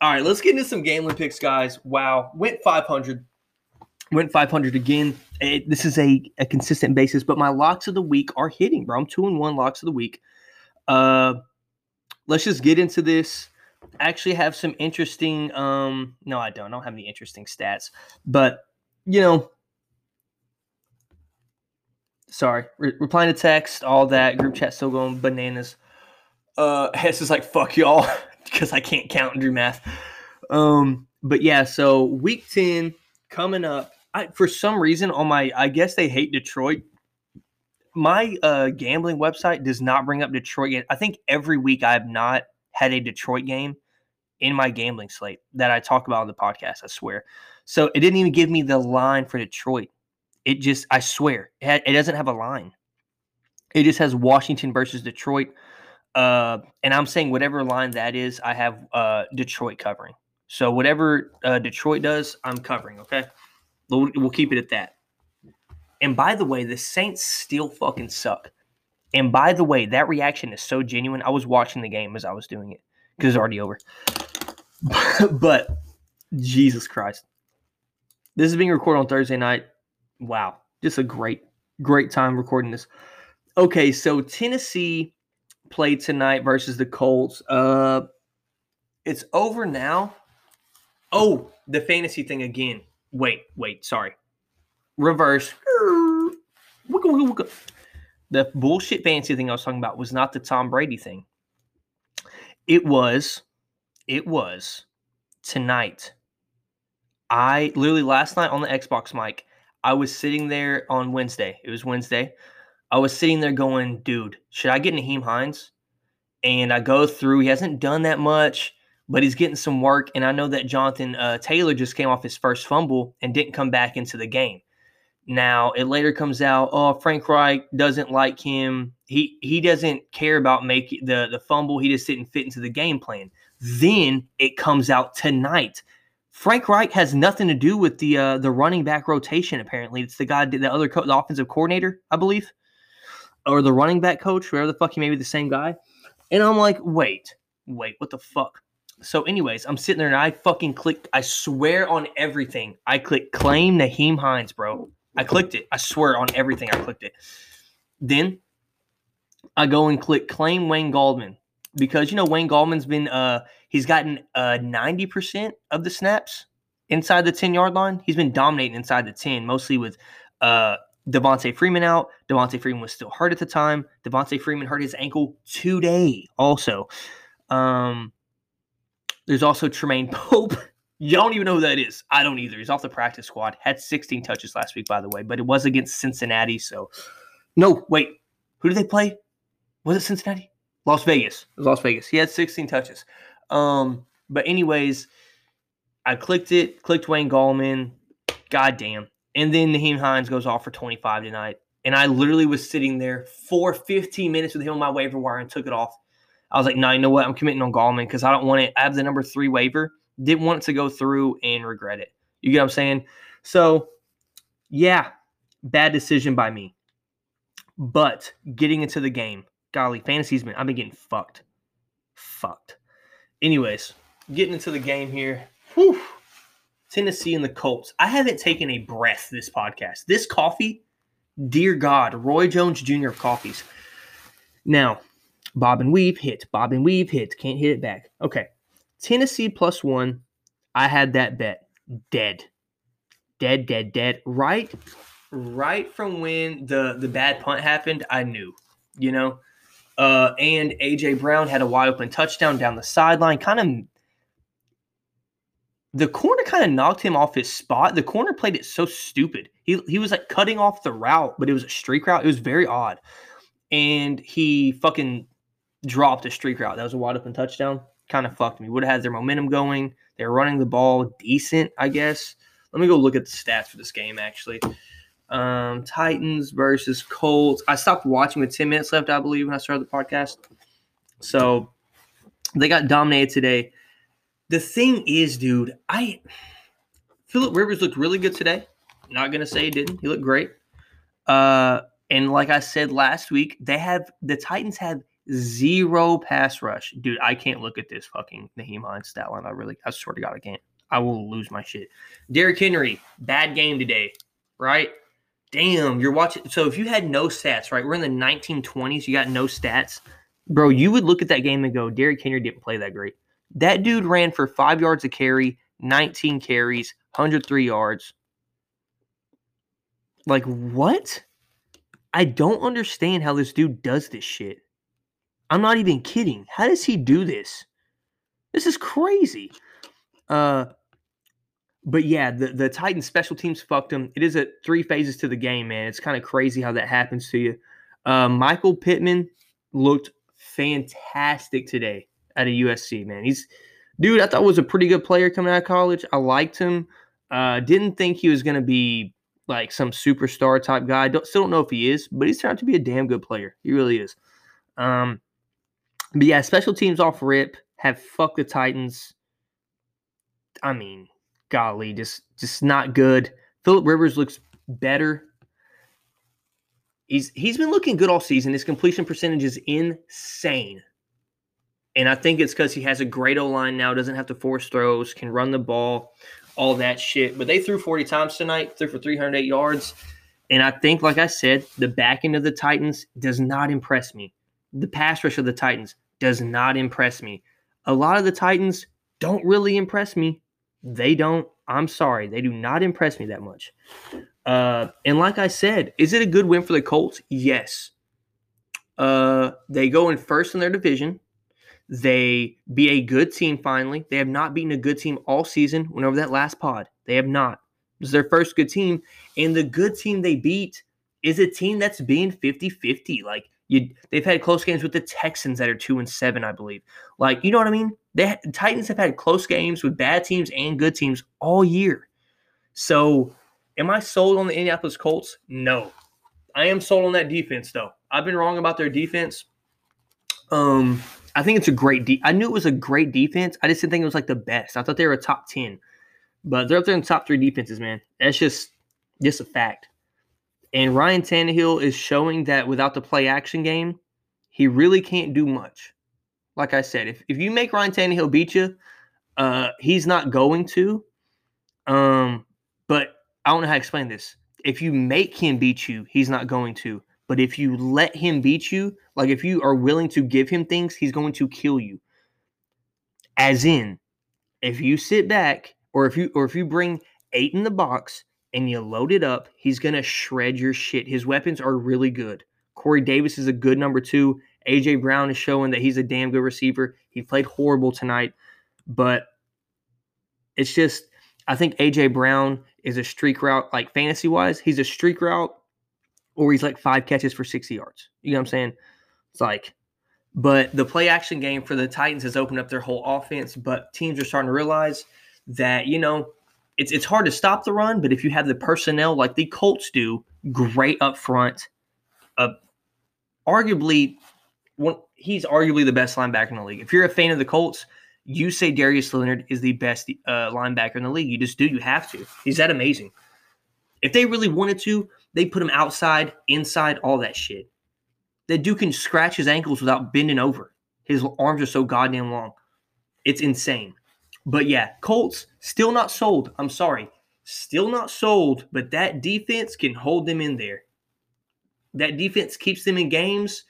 All right, let's get into some gambling picks, guys. Wow, went 500, went 500 again. It, this is a, a consistent basis, but my locks of the week are hitting, bro. I'm two and one locks of the week. Uh, let's just get into this. I actually have some interesting. Um, no, I don't. I don't have any interesting stats, but you know, sorry, re- replying to text, all that group chat still going bananas. Uh, Hess is like fuck y'all because I can't count and do math. Um, but yeah, so week 10 coming up. I, for some reason on my I guess they hate Detroit. My uh, gambling website does not bring up Detroit yet. I think every week I have not had a Detroit game in my gambling slate that I talk about on the podcast, I swear. So it didn't even give me the line for Detroit. It just, I swear, it, had, it doesn't have a line. It just has Washington versus Detroit. Uh, and I'm saying whatever line that is, I have uh, Detroit covering. So whatever uh, Detroit does, I'm covering. Okay, we'll, we'll keep it at that. And by the way, the Saints still fucking suck. And by the way, that reaction is so genuine. I was watching the game as I was doing it because it's already over. but Jesus Christ, this is being recorded on Thursday night. Wow, just a great, great time recording this. Okay, so Tennessee played tonight versus the Colts. Uh, it's over now. Oh, the fantasy thing again. Wait, wait, sorry. Reverse. The bullshit fantasy thing I was talking about was not the Tom Brady thing. It was, it was tonight. I literally last night on the Xbox mic, I was sitting there on Wednesday. It was Wednesday. I was sitting there going, dude, should I get Nyheim Hines? And I go through, he hasn't done that much but he's getting some work. And I know that Jonathan uh, Taylor just came off his first fumble and didn't come back into the game. Now it later comes out, oh, Frank Reich doesn't like him. He he doesn't care about making the the fumble. He just didn't fit into the game plan. Then it comes out tonight. Frank Reich has nothing to do with the uh, the running back rotation. Apparently, it's the guy, the other co- the offensive coordinator, I believe, or the running back coach, whoever the fuck he may be, the same guy. And I'm like, wait, wait, what the fuck? So, anyways, I'm sitting there and I fucking clicked. I swear on everything. I clicked claim Nyheim Hines, bro. I clicked it. I swear on everything. I clicked it. Then I go and click claim Wayne Gallman because you know Wayne Gallman's been uh he's gotten uh 90% of the snaps inside the 10 yard line. He's been dominating inside the 10, mostly with uh Devonta Freeman out. Devonta Freeman was still hurt at the time. Devonta Freeman hurt his ankle today also. Um there's also Tremaine Pope. You don't even know who that is. I don't either. He's off the practice squad. Had 16 touches last week, by the way, but it was against Cincinnati. So, no, wait. Who did they play? Was it Cincinnati? Las Vegas. It was Las Vegas. He had 16 touches. Um, but anyways, I clicked it, clicked Wayne Gallman. God damn. And then Nyheim Hines goes off for 25 tonight. And I literally was sitting there for 15 minutes with him on my waiver wire and took it off. I was like, no, you know what? I'm committing on Gallman because I don't want it. I have the number three waiver. Didn't want it to go through and regret it. You get what I'm saying? So, yeah, bad decision by me. But getting into the game, golly, fantasy's been, I've been getting fucked. Fucked. Anyways, getting into the game here. Whew. Tennessee and the Colts. I haven't taken a breath this podcast. This coffee, dear God, Roy Jones Jr. coffees. Now, Bob and weave hit. Bob and weave hit. Can't hit it back. Okay. Tennessee plus one. I had that bet. Dead. Dead, dead, dead. Right, right from when the the bad punt happened, I knew. You know? Uh, and AJ Brown had a wide open touchdown down the sideline. Kind of the corner kind of knocked him off his spot. The corner played it so stupid. He he was like cutting off the route, but it was a streak route. It was very odd. And he fucking dropped a streak route. That was a wide open touchdown. Kind of fucked me. Would have had their momentum going. They were running the ball decent, I guess. Let me go look at the stats for this game, actually. Um, Titans versus Colts. I stopped watching with 10 minutes left, I believe, when I started the podcast. So they got dominated today. The thing is, dude, I Philip Rivers looked really good today. Not gonna say he didn't. He looked great. Uh, and like I said last week, they have the Titans have Zero pass rush. Dude, I can't look at this fucking Nyheim Hines stat line. I really, I swear to God, I can't. I will lose my shit. Derrick Henry, bad game today, right? Damn, you're watching. So if you had no stats, right? We're in the 1920s, you got no stats. Bro, you would look at that game and go, Derrick Henry didn't play that great. That dude ran for five yards a carry, 19 carries, 103 yards. Like, what? I don't understand how this dude does this shit. I'm not even kidding. How does he do this? This is crazy. Uh, but yeah, the, the Titans special teams fucked them. It is a three phases to the game, man. It's kind of crazy how that happens to you. Uh, Michael Pittman looked fantastic today at a USC, man. He's dude, I thought was a pretty good player coming out of college. I liked him. Uh, didn't think he was gonna be like some superstar type guy. Don't, still don't know if he is, but he's turned out to be a damn good player. He really is. Um, but yeah, special teams off rip have fucked the Titans. I mean, golly, just just not good. Philip Rivers looks better. He's he's been looking good all season. His completion percentage is insane. And I think it's because he has a great O line now, doesn't have to force throws, can run the ball, all that shit. But they threw 40 times tonight, threw for 308 yards. And I think, like I said, the back end of the Titans does not impress me. The pass rush of the Titans does not impress me. A lot of the Titans don't really impress me. They don't. I'm sorry. They do not impress me that much. Uh, and like I said, is it a good win for the Colts? Yes. Uh, they go in first in their division. They be a good team finally. They have not beaten a good team all season. Went over that last pod. They have not. This is their first good team. And the good team they beat is a team that's being 50 50. Like, you, they've had close games with the Texans that are two and seven, I believe. Like, you know what I mean? They Titans have had close games with bad teams and good teams all year. So, am I sold on the Indianapolis Colts? No. I am sold on that defense though. I've been wrong about their defense. Um, I think it's a great. De- I knew it was a great defense. I just didn't think it was like the best. I thought they were a top ten, but they're up there in the top three defenses. Man, that's just just a fact. And Ryan Tannehill is showing that without the play action game, he really can't do much like I said, if, if you make Ryan Tannehill beat you, uh, he's not going to. Um, but I don't know how to explain this. If you make him beat you, he's not going to. But if you let him beat you, like if you are willing to give him things, he's going to kill you. As in, if you sit back or if you or if you bring eight in the box and you load it up, he's gonna shred your shit. His weapons are really good. Corey Davis is a good number two. AJ Brown is showing that he's a damn good receiver. He played horrible tonight, but it's just I think AJ Brown is a streak route, like fantasy wise, he's a streak route, or he's like five catches for 60 yards. You know what I'm saying? It's like, but the play action game for the Titans has opened up their whole offense, but teams are starting to realize that, you know, it's it's hard to stop the run, but if you have the personnel like the Colts do, great up front, uh, arguably one, he's arguably the best linebacker in the league. If you're a fan of the Colts, you say Darius Leonard is the best uh, linebacker in the league. You just do. You have to. He's that amazing. If they really wanted to, they put him outside, inside, all that shit. That dude can scratch his ankles without bending over. His arms are so goddamn long. It's insane. But yeah, Colts still not sold. I'm sorry. Still not sold, but that defense can hold them in there. That defense keeps them in games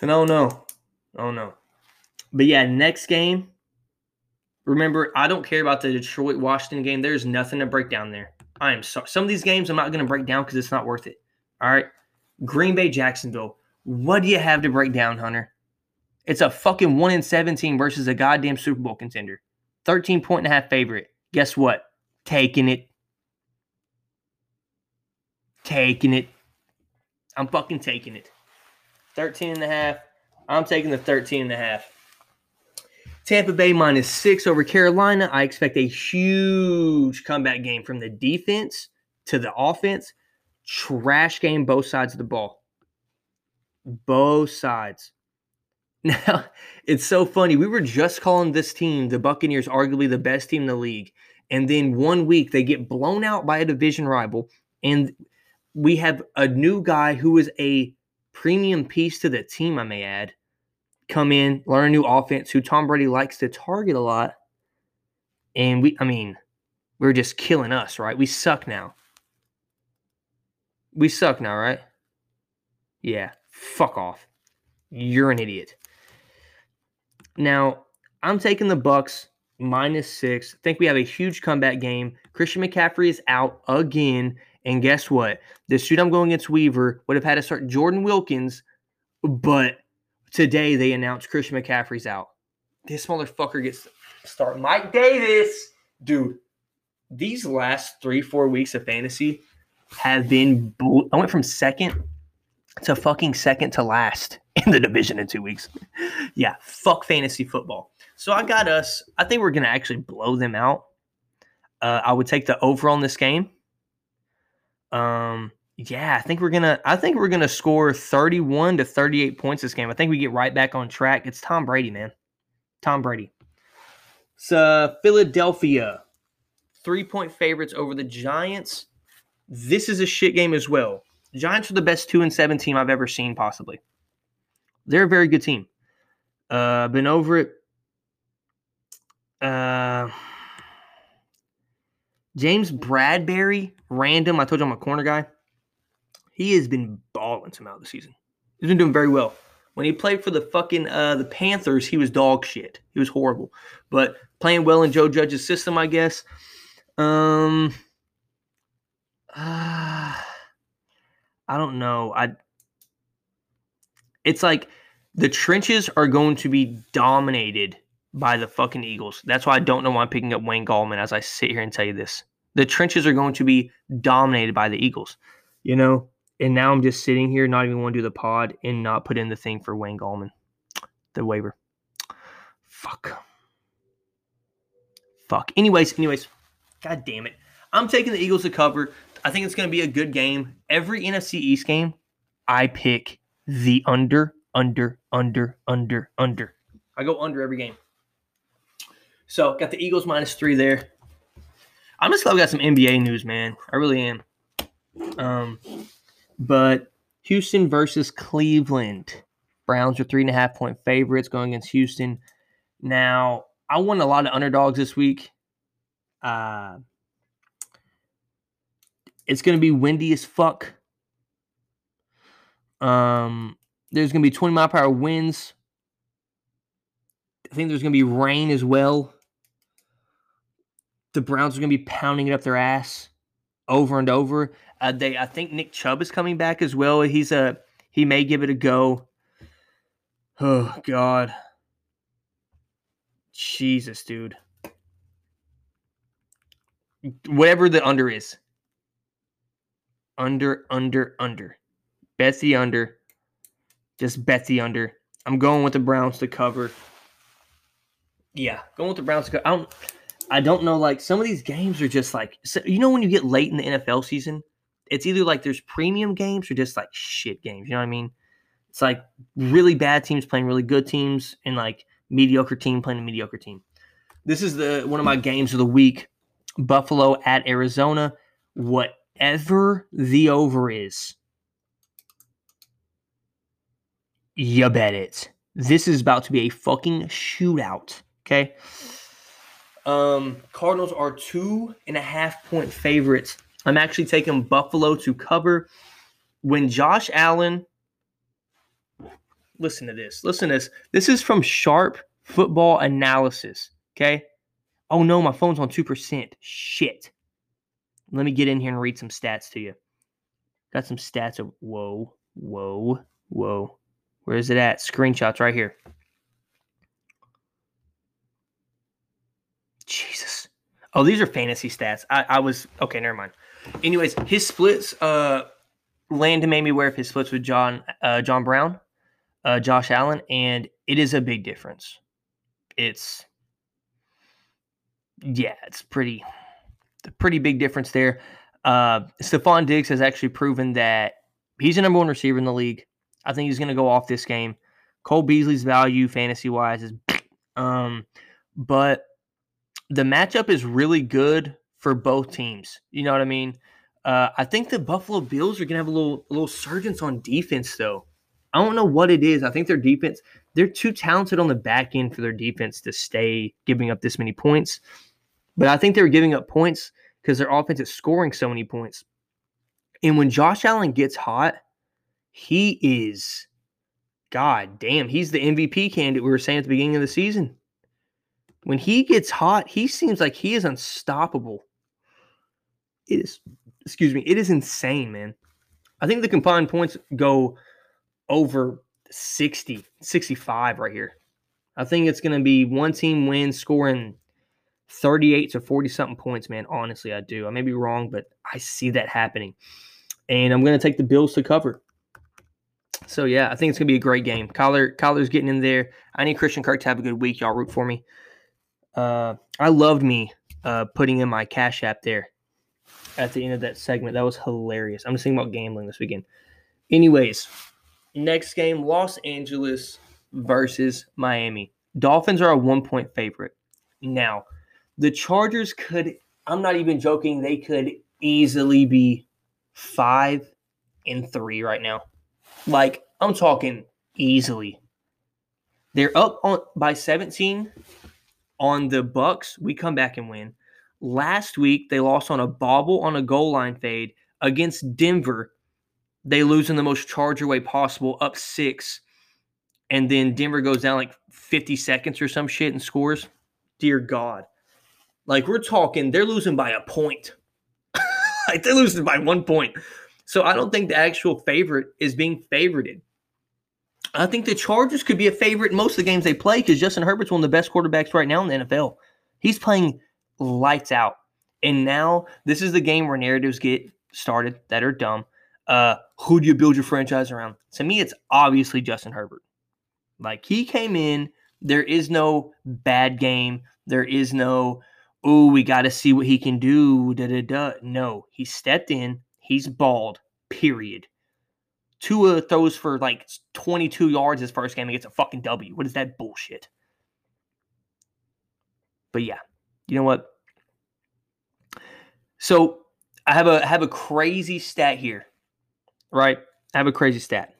and oh no. Oh no. But yeah, next game. Remember, I don't care about the Detroit Washington game. There's nothing to break down there. I am sorry. Some of these games I'm not going to break down because it's not worth it. All right. Green Bay, Jacksonville. What do you have to break down, Hunter? It's a fucking 1 in 17 versus a goddamn Super Bowl contender. 13 point and a half favorite. Guess what? Taking it. Taking it. I'm fucking taking it. 13 and a half. I'm taking the 13 and a half. Tampa Bay minus six over Carolina. I expect a huge comeback game from the defense to the offense. Trash game, both sides of the ball. Both sides. Now, it's so funny. We were just calling this team, the Buccaneers, arguably the best team in the league. And then one week they get blown out by a division rival. And we have a new guy who is a premium piece to the team, I may add. Come in, learn a new offense who Tom Brady likes to target a lot. And we, I mean, we're just killing us, right? We suck now. We suck now, right? Yeah, fuck off. You're an idiot. Now, I'm taking the Bucs minus six. I think we have a huge comeback game. Christian McCaffrey is out again. And guess what? The shoot I'm going against Weaver would have had to start Jordan Wilkins, but today they announced Christian McCaffrey's out. This motherfucker gets Start Mike Davis. Dude, these last three, four weeks of fantasy have been. I went from second to fucking second to last in the division in two weeks. yeah, fuck fantasy football. So I got us. I think we're gonna actually blow them out. Uh, I would take the over on this game. Um, yeah, I think we're gonna. I think we're gonna score thirty-one to thirty-eight points this game. I think we get right back on track. It's Tom Brady, man. Tom Brady. So Philadelphia, three-point favorites over the Giants. This is a shit game as well. Giants are the best two and seven team I've ever seen, possibly. They're a very good team. Uh, been over it. Uh, James Bradberry, random. I told you I'm a corner guy. He has been balling some out the season. He's been doing very well. When he played for the fucking uh, the Panthers, he was dog shit. He was horrible. But playing well in Joe Judge's system, I guess. Um, uh, I don't know. I it's like the trenches are going to be dominated by the fucking Eagles. That's why I don't know why I'm picking up Wayne Gallman as I sit here and tell you this. The trenches are going to be dominated by the Eagles. You know, and now I'm just sitting here, not even want to do the pod and not put in the thing for Wayne Gallman, the waiver. Fuck. Fuck. Anyways, anyways, god damn it. I'm taking the Eagles to cover. I think it's going to be a good game. Every NFC East game, I pick the under, under, under, under, under. I go under every game. So got the Eagles minus three there. I'm just glad we got some NBA news, man. I really am. Um, but Houston versus Cleveland. Browns are three and a half point favorites going against Houston. Now, I won a lot of underdogs this week. Uh, it's going to be windy as fuck. Um, there's going to be 20 mile per hour winds. I think there's going to be rain as well. The Browns are going to be pounding it up their ass over and over. Uh, they, I think Nick Chubb is coming back as well. He's a he may give it a go. Oh God, Jesus, dude. Whatever the under is, under, under, under. Bet the under. Just bet the under. I'm going with the Browns to cover. Yeah, going with the Browns to cover. I don't. I don't know. Like some of these games are just like you know when you get late in the NFL season, it's either like there's premium games or just like shit games. You know what I mean? It's like really bad teams playing really good teams and like mediocre team playing a mediocre team. This is the one of my games of the week. Buffalo at Arizona. Whatever the over is, you bet it. This is about to be a fucking shootout. Okay. Um, Cardinals are two and a half point favorites. I'm actually taking Buffalo to cover. When Josh Allen, listen to this. Listen to this. This is from Sharp Football Analysis. Okay. Oh no, my phone's on 2%. Shit. Let me get in here and read some stats to you. Got some stats of whoa, whoa, whoa. Where is it at? Screenshots right here. Jesus. Oh, these are fantasy stats. I, I was okay. Never mind. Anyways, his splits. Uh, Landon made me aware of his splits with John uh, John Brown, uh, Josh Allen, and it is a big difference. It's yeah, it's pretty pretty big difference there. Uh, Stefon Diggs has actually proven that he's the number one receiver in the league. I think he's going to go off this game. Cole Beasley's value fantasy wise is, um, but the matchup is really good for both teams. You know what I mean? Uh, I think the Buffalo Bills are gonna have a little a little surgence on defense though. I don't know what it is. I think their defense they're too talented on the back end for their defense to stay giving up this many points. But I think they're giving up points because their offense is scoring so many points. And when Josh Allen gets hot, he is God damn, he's the MVP candidate we were saying at the beginning of the season. When he gets hot, he seems like he is unstoppable. It is, excuse me, it is insane, man. I think the combined points go over 60, 65 right here. I think it's going to be one team win scoring 38 to 40 something points, man. Honestly, I do. I may be wrong, but I see that happening. And I'm going to take the Bills to cover. So yeah, I think it's gonna be a great game. Kyler, Kyler's getting in there. I need Christian Kirk to have a good week. Y'all root for me. Uh, I loved me uh, putting in my Cash App there at the end of that segment. That was hilarious. I'm just thinking about gambling this weekend. Anyways, next game: Los Angeles versus Miami. Dolphins are a one point favorite. Now, the Chargers could. I'm not even joking. They could easily be five and three right now. Like I'm talking easily. They're up on by 17 on the Bucs. We come back and win. Last week they lost on a bobble on a goal line fade against Denver. They lose in the most Charger way possible, up six, and then Denver goes down like 50 seconds or some shit and scores. Dear God, like we're talking, they're losing by a point. like they're losing by one point. So I don't think the actual favorite is being favorited. I think the Chargers could be a favorite most of the games they play because Justin Herbert's one of the best quarterbacks right now in the NFL. He's playing lights out. And now this is the game where narratives get started that are dumb. Uh, who do you build your franchise around? To me, it's obviously Justin Herbert. Like he came in, there is no bad game. There is no, oh, we got to see what he can do. Da da da. No, he stepped in, He's bald, period. Tua throws for like 22 yards his first game and gets a fucking W. What is that bullshit? But yeah, you know what? So I have a I have a crazy stat here, right? I have a crazy stat.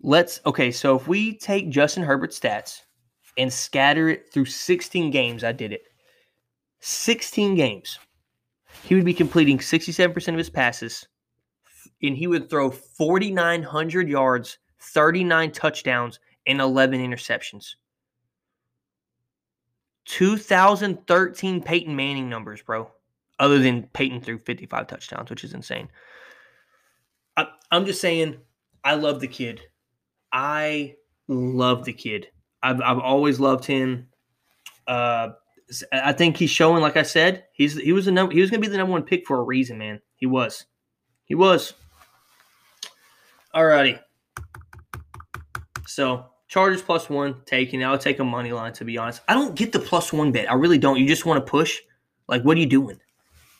Let's okay. So if we take Justin Herbert's stats and scatter it through 16 games, I did it. 16 games he would be completing 67% of his passes and he would throw 4,900 yards, 39 touchdowns, and 11 interceptions. 2013 Peyton Manning numbers, bro. Other than Peyton threw 55 touchdowns, which is insane. I, I'm just saying, I love the kid. I love the kid. I've, I've always loved him. Uh, I think he's showing, like I said, he's he was a number, he was going to be the number one pick for a reason, man. He was, he was. Alrighty. So Chargers plus one taking. I'll take a money line to be honest. I don't get the plus one bet. I really don't. You just want to push. Like, what are you doing?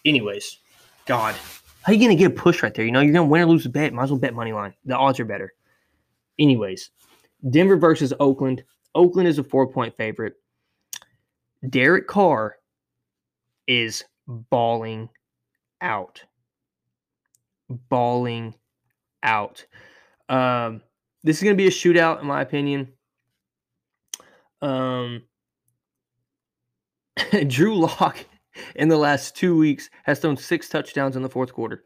Anyways, God, how are you gonna get a push right there? You know, you're gonna win or lose a bet. Might as well bet money line. The odds are better. Anyways, Denver versus Oakland. Oakland is a four point favorite. Derek Carr is bawling out. Bawling out. Um, this is going to be a shootout, in my opinion. Um, Drew Lock in the last two weeks has thrown six touchdowns in the fourth quarter.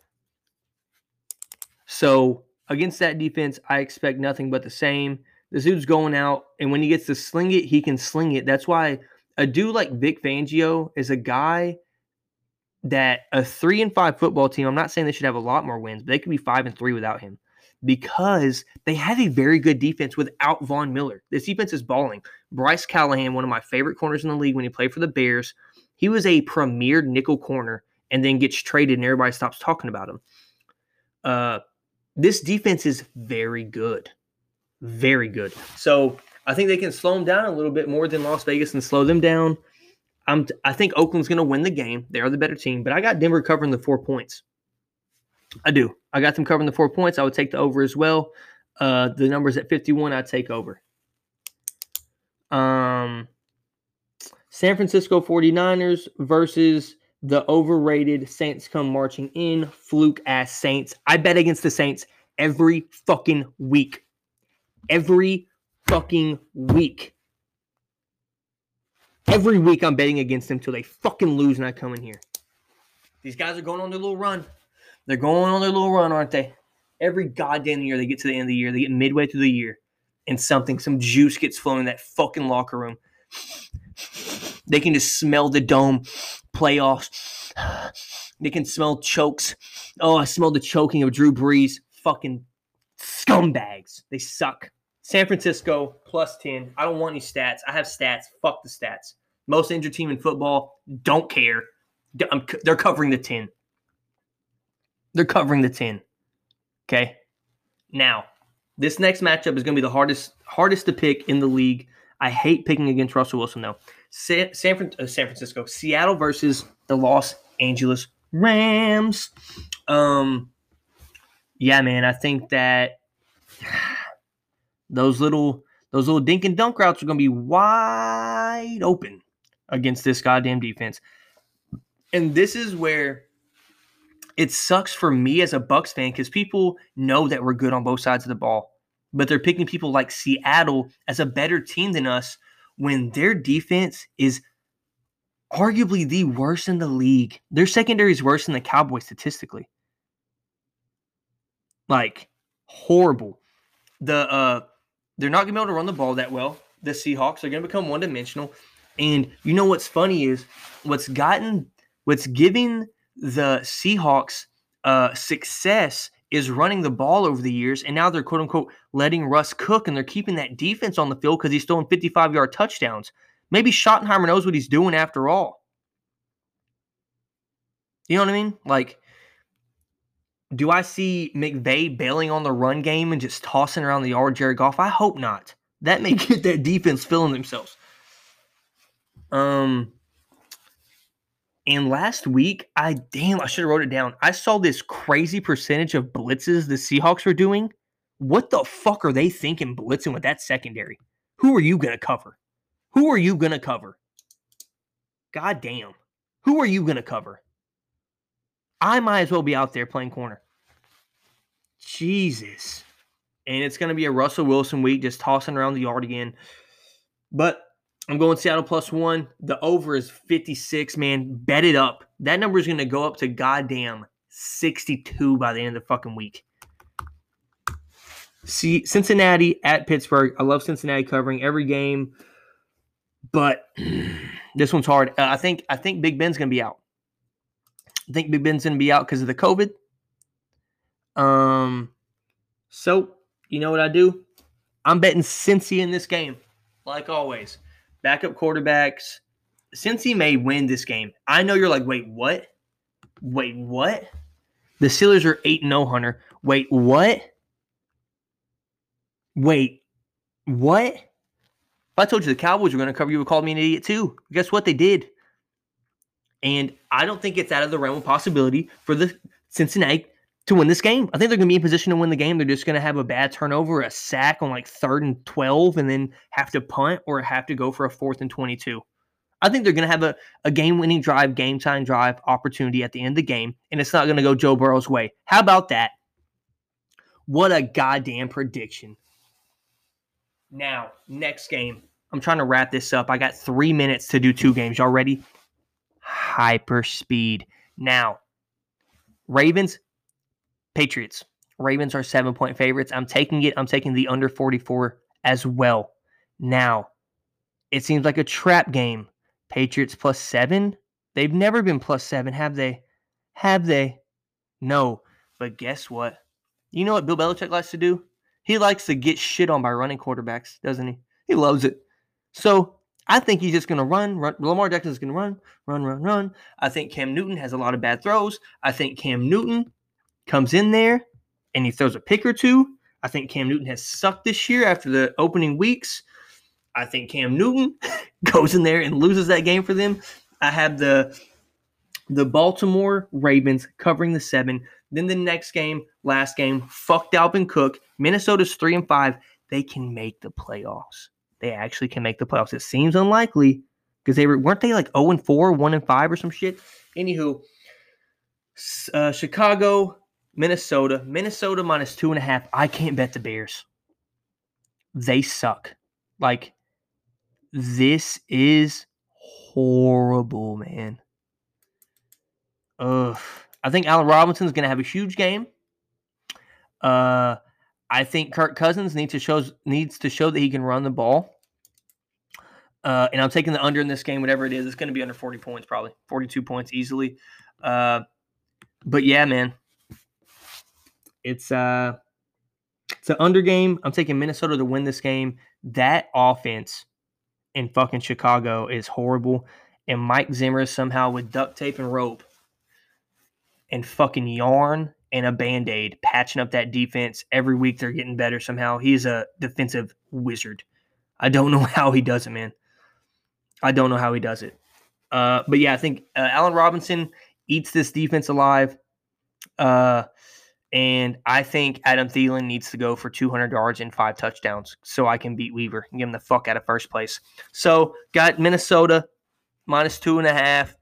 So against that defense, I expect nothing but the same. The dude's going out, and when he gets to sling it, he can sling it. That's why a dude like Vic Fangio is a guy that a three and five football team. I'm not saying they should have a lot more wins, but they could be five and three without him because they have a very good defense without Von Miller. This defense is balling. Bryce Callahan, one of my favorite corners in the league when he played for the Bears, he was a premier nickel corner and then gets traded and everybody stops talking about him. Uh, this defense is very good. Very good. So I think they can slow them down a little bit more than Las Vegas and slow them down. I'm, I think Oakland's going to win the game. They are the better team, but I got Denver covering the four points. I do. I got them covering the four points. I would take the over as well. Uh, the numbers at 51, I'd take over. Um, San Francisco 49ers versus the overrated Saints come marching in. Fluke ass Saints. I bet against the Saints every fucking week. Every fucking week. Every week I'm betting against them till they fucking lose and I come in here. These guys are going on their little run. They're going on their little run, aren't they? Every goddamn year they get to the end of the year, they get midway through the year, and something, some juice gets flowing in that fucking locker room. They can just smell the dome playoffs. They can smell chokes. Oh, I smell the choking of Drew Brees. Fucking scumbags. They suck. San Francisco plus 10. I don't want any stats. I have stats. Fuck the stats. Most injured team in football. Don't care. They're covering the 10. They're covering the 10. Okay. Now, this next matchup is going to be the hardest hardest to pick in the league. I hate picking against Russell Wilson though. San, San, uh, San Francisco, Seattle versus the Los Angeles Rams. Um, yeah, man, I think that those little those little dink and dunk routes are going to be wide open against this goddamn defense. And this is where it sucks for me as a Bucs fan because people know that we're good on both sides of the ball, but they're picking people like Seattle as a better team than us when their defense is arguably the worst in the league. Their secondary is worse than the Cowboys statistically. Like horrible. The uh they're not gonna be able to run the ball that well. The Seahawks are gonna become one dimensional. And you know what's funny is what's gotten what's giving the Seahawks uh, success is running the ball over the years, and now they're quote unquote letting Russ cook, and they're keeping that defense on the field because he's throwing 55 yard touchdowns. Maybe Schottenheimer knows what he's doing after all. You know what I mean? Like, do I see McVay bailing on the run game and just tossing around the yard Jared Goff? I hope not. That may get that defense feeling themselves. Um, and last week, I damn, I should have wrote it down. I saw this crazy percentage of blitzes the Seahawks were doing. What the fuck are they thinking blitzing with that secondary? Who are you gonna cover? Who are you gonna cover? God damn. Who are you gonna cover? I might as well be out there playing corner. Jesus. And it's gonna be a Russell Wilson week, just tossing around the yard again. But I'm going Seattle plus one. The over is 56, man. Bet it up. That number is going to go up to goddamn 62 by the end of the fucking week. See, Cincinnati at Pittsburgh. I love Cincinnati covering every game, but this one's hard. Uh, I think I think Big Ben's going to be out. I think Big Ben's going to be out because of the COVID. Um, so you know what I do? I'm betting Cincy in this game, like always backup quarterbacks. Cincy may win this game, I know you're like, wait, what? Wait, what? The Steelers are 8 0, Hunter. Wait, what? Wait, what? If I told you the Cowboys were going to cover, you would call me an idiot too. Guess what? They did. And I don't think it's out of the realm of possibility for the Cincinnati to win this game. I think they're going to be in position to win the game. They're just going to have a bad turnover, a sack on like third and 12, and then have to punt or have to go for a fourth and 22. I think they're going to have a, a game winning drive, game time drive opportunity at the end of the game, and it's not going to go Joe Burrow's way. How about that? What a goddamn prediction. Now, next game. I'm trying to wrap this up. I got three minutes to do two games. Y'all ready? Hyper speed. Now, Ravens Patriots. Ravens are seven point favorites. I'm taking it. I'm taking the under 44 as well. Now, it seems like a trap game. Patriots plus seven. They've never been plus seven, have they? Have they? No. But guess what? You know what Bill Belichick likes to do? He likes to get shit on by running quarterbacks, doesn't he? He loves it. So I think he's just going to run, run. Lamar Jackson is going to run, run, run, run. I think Cam Newton has a lot of bad throws. I think Cam Newton comes in there and he throws a pick or two. I think Cam Newton has sucked this year after the opening weeks. I think Cam Newton goes in there and loses that game for them. I have the the Baltimore Ravens covering the seven. Then the next game, last game, fuck Dalvin Cook. Minnesota's three and five. They can make the playoffs. They actually can make the playoffs. It seems unlikely because they were weren't they like 0 and 4, 1 and 5 or some shit. Anywho, uh, Chicago Minnesota, Minnesota minus two and a half. I can't bet the Bears. They suck. Like, this is horrible, man. Ugh. I think Allen Robinson's going to have a huge game. Uh, I think Kirk Cousins needs to show needs to show that he can run the ball. Uh, and I'm taking the under in this game, whatever it is. It's going to be under 40 points, probably 42 points easily. Uh, but yeah, man, it's uh It's an under game. I'm taking Minnesota to win this game. That offense in fucking Chicago is horrible. And Mike Zimmer somehow with duct tape and rope and fucking yarn and a band aid patching up that defense. Every week they're getting better somehow. He's a defensive wizard. I don't know how he does it, man. I don't know how he does it. Uh, but yeah, I think uh, Allen Robinson eats this defense alive. Uh, and I think Adam Thielen needs to go for 200 yards and five touchdowns so I can beat Weaver and get him the fuck out of first place. So got Minnesota minus two and a half.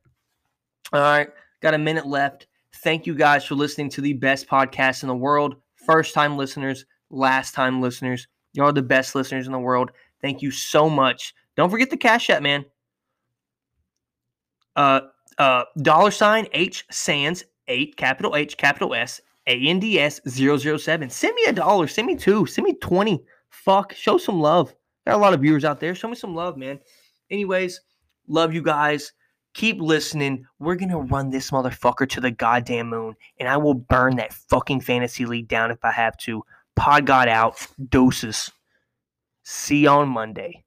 All right, got a minute left. Thank you guys for listening to the best podcast in the world. First time listeners, last time listeners. You're the best listeners in the world. Thank you so much. Don't forget the cash app, man. Uh, uh, dollar sign H Sands eight capital H capital S ANDS 007. Send me a dollar. Send me two. Send me 20. Fuck. Show some love. Got a lot of viewers out there. Show me some love, man. Anyways, love you guys. Keep listening. We're to run this motherfucker to the goddamn moon, and I will burn that fucking fantasy league down if I have to. Pod God out. Doses. See you on Monday.